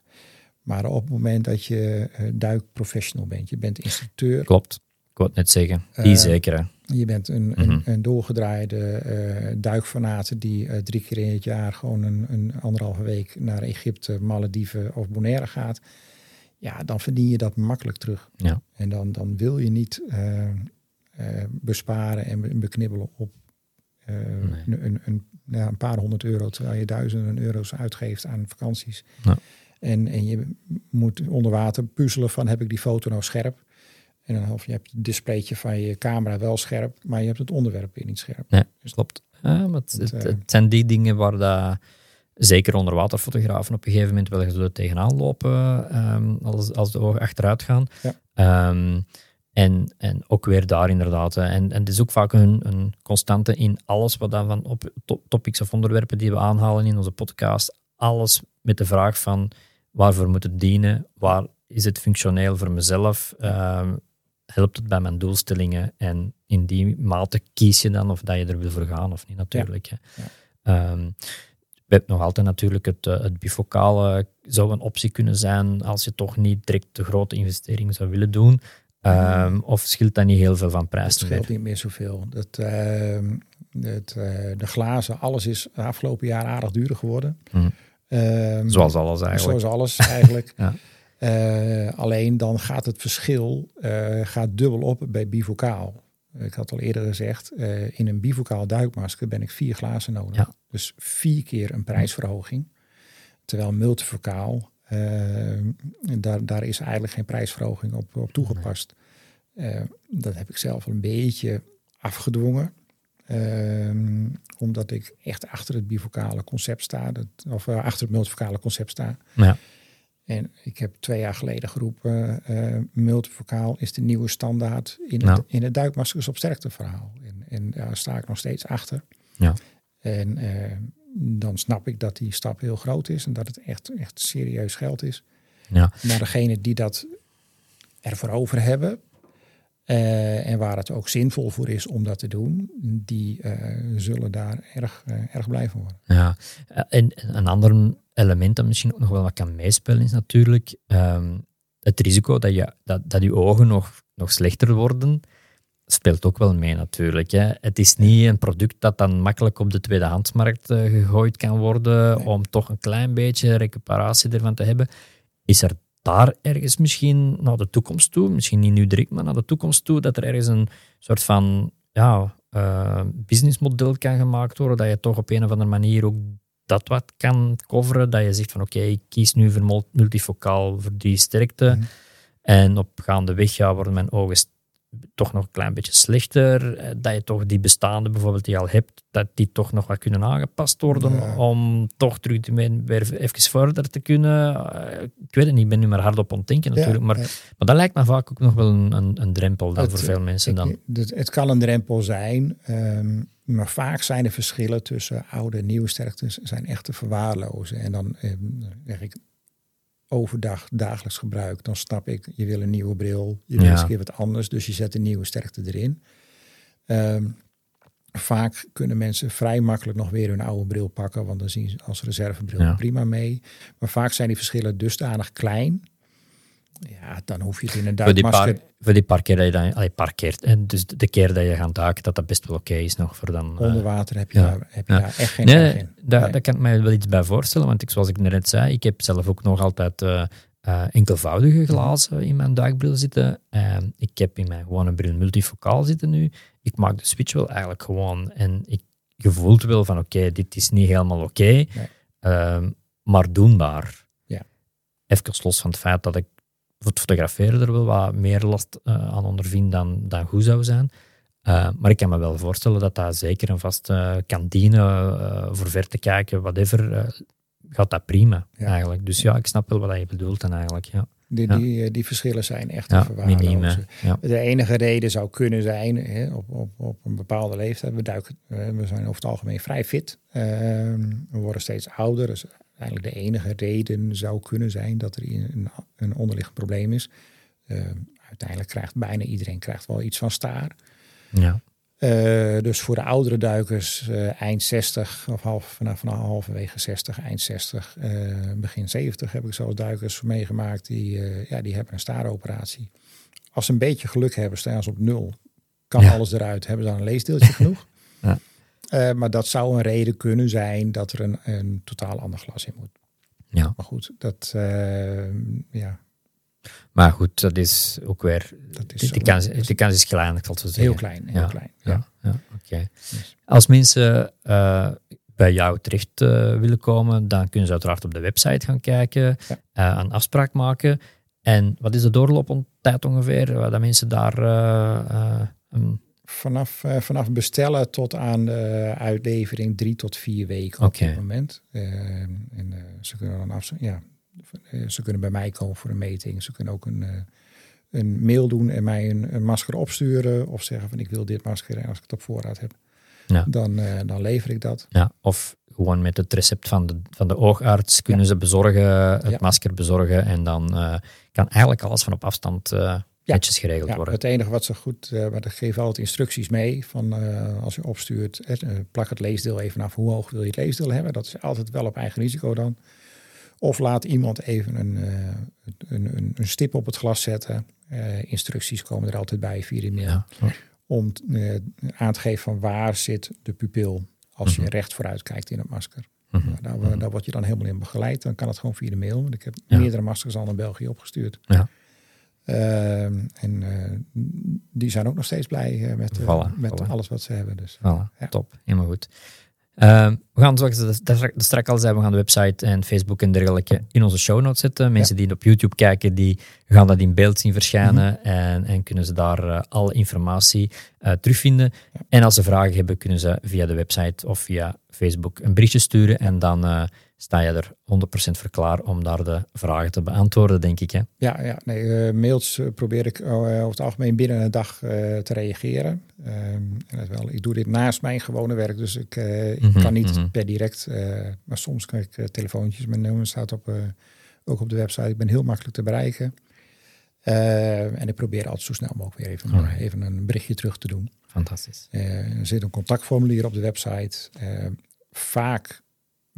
Maar op het moment dat je duikprofessional bent, je bent instructeur, Klopt. Ik wou het net zeggen. Die zeker. hè. Je bent een, Mhm. een, een doorgedraaide duikfanaat die eh, drie keer in het jaar gewoon een, een anderhalve week naar Egypte, Malediven of Bonaire gaat. Ja, dan verdien je dat makkelijk terug. Ja. En dan, dan wil je niet eh, besparen en be- beknibbelen op een, een, een, ja, een paar honderd euro, terwijl je duizenden euro's uitgeeft aan vakanties. Ja. En, en je moet onder water puzzelen van heb ik die foto nou scherp? En dan of je hebt het displaytje van je camera wel scherp, maar je hebt het onderwerp weer niet scherp. Nee, klopt. Ja, maar het, Want, het, eh, het zijn die dingen waar dat, zeker onderwaterfotografen op een gegeven moment wel tegenaan lopen ehm, als, als de ogen achteruit gaan. Ja. Ehm, en, en ook weer daar inderdaad. En, en het is ook vaak een, een constante in alles wat dan van op to- topics of onderwerpen die we aanhalen in onze podcast. Alles met de vraag van waarvoor moet het dienen? Waar is het functioneel voor mezelf? Ehm, helpt het bij mijn doelstellingen? En in die mate kies je dan of dat je er wil voor gaan of niet natuurlijk. hè. Ja. Ehm, we hebben nog altijd natuurlijk het, eh, het bifocale zou een optie kunnen zijn als je toch niet direct de grote investering zou willen doen. Ehm, Of scheelt dat niet heel veel van Het prijs scheelt meer? niet meer zoveel. Dat, ehm, het, eh, de glazen, alles is de afgelopen jaar aardig duurder geworden. Ehm, Zoals alles eigenlijk. Zoals alles eigenlijk. <laughs> Ja. Eh, alleen dan gaat het verschil eh, gaat dubbel op bij bivocaal. Ik had al eerder gezegd, eh, in een bivocaal duikmasker ben ik vier glazen nodig. Ja. Dus vier keer een prijsverhoging. Terwijl multifocaal, eh, daar, daar is eigenlijk geen prijsverhoging op, op toegepast. Dat heb ik zelf een beetje afgedwongen. Omdat ik echt achter het bifocale concept sta. Dat, of achter het multifocale concept sta. Ja. En ik heb twee jaar geleden geroepen, uh, multifocaal is de nieuwe standaard in, Nou. het, in het duikmaskers op sterkte verhaal. En, en daar sta ik nog steeds achter. Ja. En eh, dan snap ik dat die stap heel groot is en dat het echt, echt serieus geld is. Ja. Maar degene die dat ervoor over hebben eh, en waar het ook zinvol voor is om dat te doen, die eh, zullen daar erg, eh, erg blij van worden. Ja, Eh, en en een ander element dat misschien ook nog wel wat kan meespelen is natuurlijk ehm, het risico dat je, dat, dat je ogen nog, nog slechter worden, speelt ook wel mee natuurlijk. Hè. Het is niet een product dat dan makkelijk op de tweedehandsmarkt eh, gegooid kan worden Nee. om toch een klein beetje recuperatie ervan te hebben. Is er daar ergens misschien naar de toekomst toe, misschien niet nu direct, maar naar de toekomst toe, dat er ergens een soort van ja, eh, businessmodel kan gemaakt worden, dat je toch op een of andere manier ook dat wat kan coveren, dat je zegt van oké, ik kies nu voor mul- multifocaal, voor die sterkte, Mhm. en op gaandeweg ja, worden mijn ogen toch nog een klein beetje slechter, eh, dat je toch die bestaande bijvoorbeeld die je al hebt, dat die toch nog wat kunnen aangepast worden Ja. om toch terug te weer even verder te kunnen. Eh, ik weet het niet, ik ben nu maar hard op aan het denken natuurlijk, maar, Ja, maar dat lijkt me vaak ook nog wel een, een, een drempel dan Het, voor veel mensen dan. Ik- het, het kan een drempel zijn, ehm, maar vaak zijn de verschillen tussen oude en nieuwe sterktes zijn echt te verwaarlozen. En dan ehm, zeg ik overdag, dagelijks gebruik, dan snap ik, je wil een nieuwe bril, je wil Ja. eens een keer wat anders, dus je zet een nieuwe sterkte erin. Ehm, vaak kunnen mensen vrij makkelijk nog weer hun oude bril pakken, want dan zien ze als reservebril Ja. prima mee. Maar vaak zijn die verschillen dusdanig klein. Ja, dan hoef je het in een Voor die, duikmasker paar, voor die paar keer dat je dan, allee, paar keer, en dus de keer dat je gaat duiken, dat dat best wel oké is nog voor dan. eh, Onder water heb je, ja. daar, heb je Ja. daar echt geen Nee, in. daar, Nee. daar kan ik mij wel iets bij voorstellen. Want ik, zoals ik net zei, ik heb zelf ook nog altijd eh, eh, enkelvoudige glazen in mijn duikbril zitten. En ik heb in mijn gewone bril multifocaal zitten nu. Ik maak de switch wel eigenlijk gewoon. En ik je voelt wel van oké, dit is niet helemaal oké, ehm, maar doenbaar. Ja. Even los van het feit dat ik voor het fotograferen er wel wat meer last eh, aan ondervind dan, dan goed zou zijn. Uh, maar ik kan me wel voorstellen dat dat zeker een vaste kantine uh, voor ver te kijken, whatever, gaat dat prima Ja. eigenlijk. Dus ja, ik snap wel wat je bedoelt dan eigenlijk. Ja, Die, Ja. die, eh, die verschillen zijn echt ja minime. De enige reden zou kunnen zijn, hè, op, op, op een bepaalde leeftijd, we, duiken, eh, we zijn over het algemeen vrij fit. Ehm, we worden steeds ouder. Dus eigenlijk de enige reden zou kunnen zijn dat er een, een onderliggend probleem is. Ehm, uiteindelijk krijgt bijna iedereen krijgt wel iets van staar. Ja. Uh, dus voor de oudere duikers, uh, eind 60 of half, vanaf, vanaf halverwege 60, eind 60, uh, begin 70 heb ik zelfs duikers meegemaakt die, ja, die hebben een staaroperatie. Als ze een beetje geluk hebben, staan ze op nul. Kan Ja. alles eruit, hebben ze dan een leesdeeltje genoeg. <laughs> Ja. Uh, maar dat zou een reden kunnen zijn dat er een, een totaal ander glas in moet. Ja. Maar goed, dat, uh, ja, Maar goed, dat is ook weer. dat is zo- kans, die kans is klein, ik zal het zo zeggen. heel klein. Heel Ja. klein. Ja, Ja. ja. oké. Yes. Als mensen eh, bij jou terecht eh, willen komen, dan kunnen ze uiteraard op de website gaan kijken, eh, een afspraak maken. En wat is de doorlooptijd ongeveer? Waar dat mensen daar. eh, eh, Vanaf, eh, vanaf bestellen tot aan de uitlevering drie tot vier weken op dit moment. Eh, en eh, ze kunnen dan af, ja, ze kunnen bij mij komen voor een meting. Ze kunnen ook een, een mail doen en mij een, een masker opsturen. Of zeggen van ik wil dit masker en als ik het op voorraad heb, Ja. dan, dan lever ik dat. ja, of gewoon met het recept van de, van de oogarts kunnen ze bezorgen, het Ja. masker bezorgen. En dan kan eigenlijk alles van op afstand netjes geregeld Ja, worden. het enige wat ze goed, eh maar dat geven altijd instructies mee. Van eh, als je opstuurt, eh, plak het leesdeel even af. Hoe hoog wil je het leesdeel hebben? Dat is altijd wel op eigen risico dan. Of laat iemand even een, een, een, een stip op het glas zetten. Instructies komen er altijd bij via de mail. Ja. Om aan te geven van waar zit de pupil als je Mhm. recht vooruit kijkt in het masker. Mhm. Nou, daar, Mhm. daar word je dan helemaal in begeleid. Dan kan het gewoon via de mail. Want ik heb Ja. meerdere maskers al naar België opgestuurd. Ja. Ehm, en eh, die zijn ook nog steeds blij eh, met, eh, Voilà, met voilà. alles wat ze hebben. Dus. Voilà, Ja. top. Helemaal goed. Ehm, we gaan, zoals ik straks al zei, we gaan de website en Facebook en dergelijke in onze show notes zetten. Mensen die op YouTube kijken, die gaan dat in beeld zien verschijnen Mhm. en, en kunnen ze daar alle informatie terugvinden. En als ze vragen hebben, kunnen ze via de website of via Facebook een berichtje sturen en dan sta je er 100% voor klaar om daar de vragen te beantwoorden, denk ik. Hè? Ja, ja nee, eh, mails eh, probeer ik eh, over het algemeen binnen een dag te reageren. En wel, ik doe dit naast mijn gewone werk, dus ik, ik Mhm, kan niet mhm. per direct. maar soms krijg ik telefoontjes. Mijn nummer staat op, ook op de website. Ik ben heel makkelijk te bereiken. En ik probeer altijd zo snel mogelijk weer even, even een berichtje terug te doen. Fantastisch. Er zit een contactformulier op de website. Vaak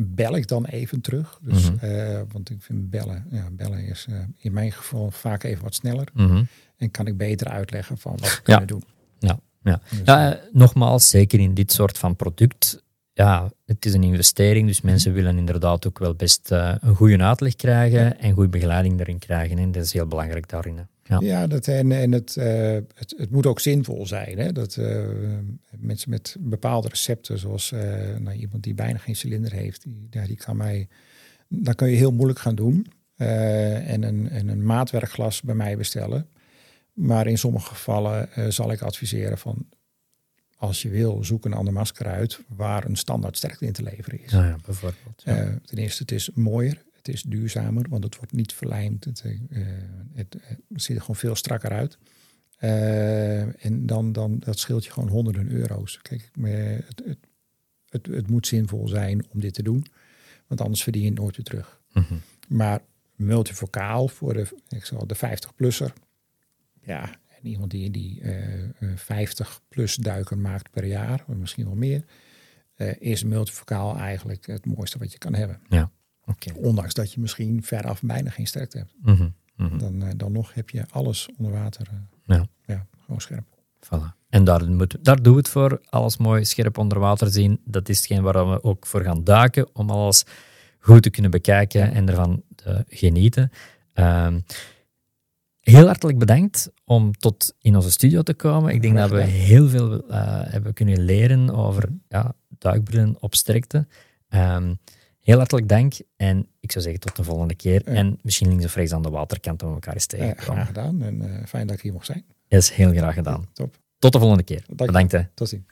bel ik dan even terug. Dus, Mhm. eh, want ik vind bellen, ja, bellen is eh, in mijn geval vaak even wat sneller. Mhm. En kan ik beter uitleggen van wat we Ja. kunnen doen. Ja, ja. Dus, Ja, eh, nogmaals, zeker in dit soort van product. Ja, het is een investering, dus mensen willen inderdaad ook wel best een goede uitleg krijgen en goede begeleiding daarin krijgen. En dat is heel belangrijk daarin. hè. Ja. Ja, dat, en, en het, eh, het, het moet ook zinvol zijn. Hè? Dat eh, mensen met bepaalde recepten, zoals eh, nou, iemand die bijna geen cilinder heeft, die, ja, die kan mij, dan kun je heel moeilijk gaan doen. en, een, en een maatwerkglas bij mij bestellen. Maar in sommige gevallen zal ik adviseren van, als je wil, zoek een ander masker uit waar een standaard sterkte in te leveren is. Ja, ja, bijvoorbeeld. Ja. Ten eerste, het is mooier, het is duurzamer, want het wordt niet verlijmd. Het, eh, het, het ziet er gewoon veel strakker uit. Eh, en dan, dan, dat scheelt je gewoon honderden euro's. Kijk, eh, het, het, het, het moet zinvol zijn om dit te doen, want anders verdien je het nooit weer terug. Mhm. Maar multifocaal voor de, ik zal de 50-plusser, ja, en iemand die, die eh, eh, 50 plus duiken maakt per jaar, of misschien wel meer, eh, is multifocaal eigenlijk het mooiste wat je kan hebben. Ondanks dat je misschien veraf bijna geen sterkte hebt. Mhm. Mhm. Dan, eh, dan nog heb je alles onder water. eh, Ja. ja, gewoon scherp. Voilà. En daar, moet, daar doen we het voor. Alles mooi scherp onder water zien. Dat is hetgeen waar we ook voor gaan duiken. Om alles goed te kunnen bekijken en ervan te genieten. Ehm, heel hartelijk bedankt om tot in onze studio te komen. Ik denk dat we heel veel eh, hebben kunnen leren over ja, duikbrillen op sterkte. Ehm, heel hartelijk dank. En ik zou zeggen tot de volgende keer. Ja. En misschien links of rechts aan de waterkant om elkaar eens Eh, tegenkomen. graag gedaan en eh, fijn dat ik hier mocht zijn. Is heel graag gedaan. Top. Tot de volgende keer. Dank. Bedankt. Hè. Tot ziens.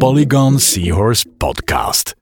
Polygon Seahorse Podcast.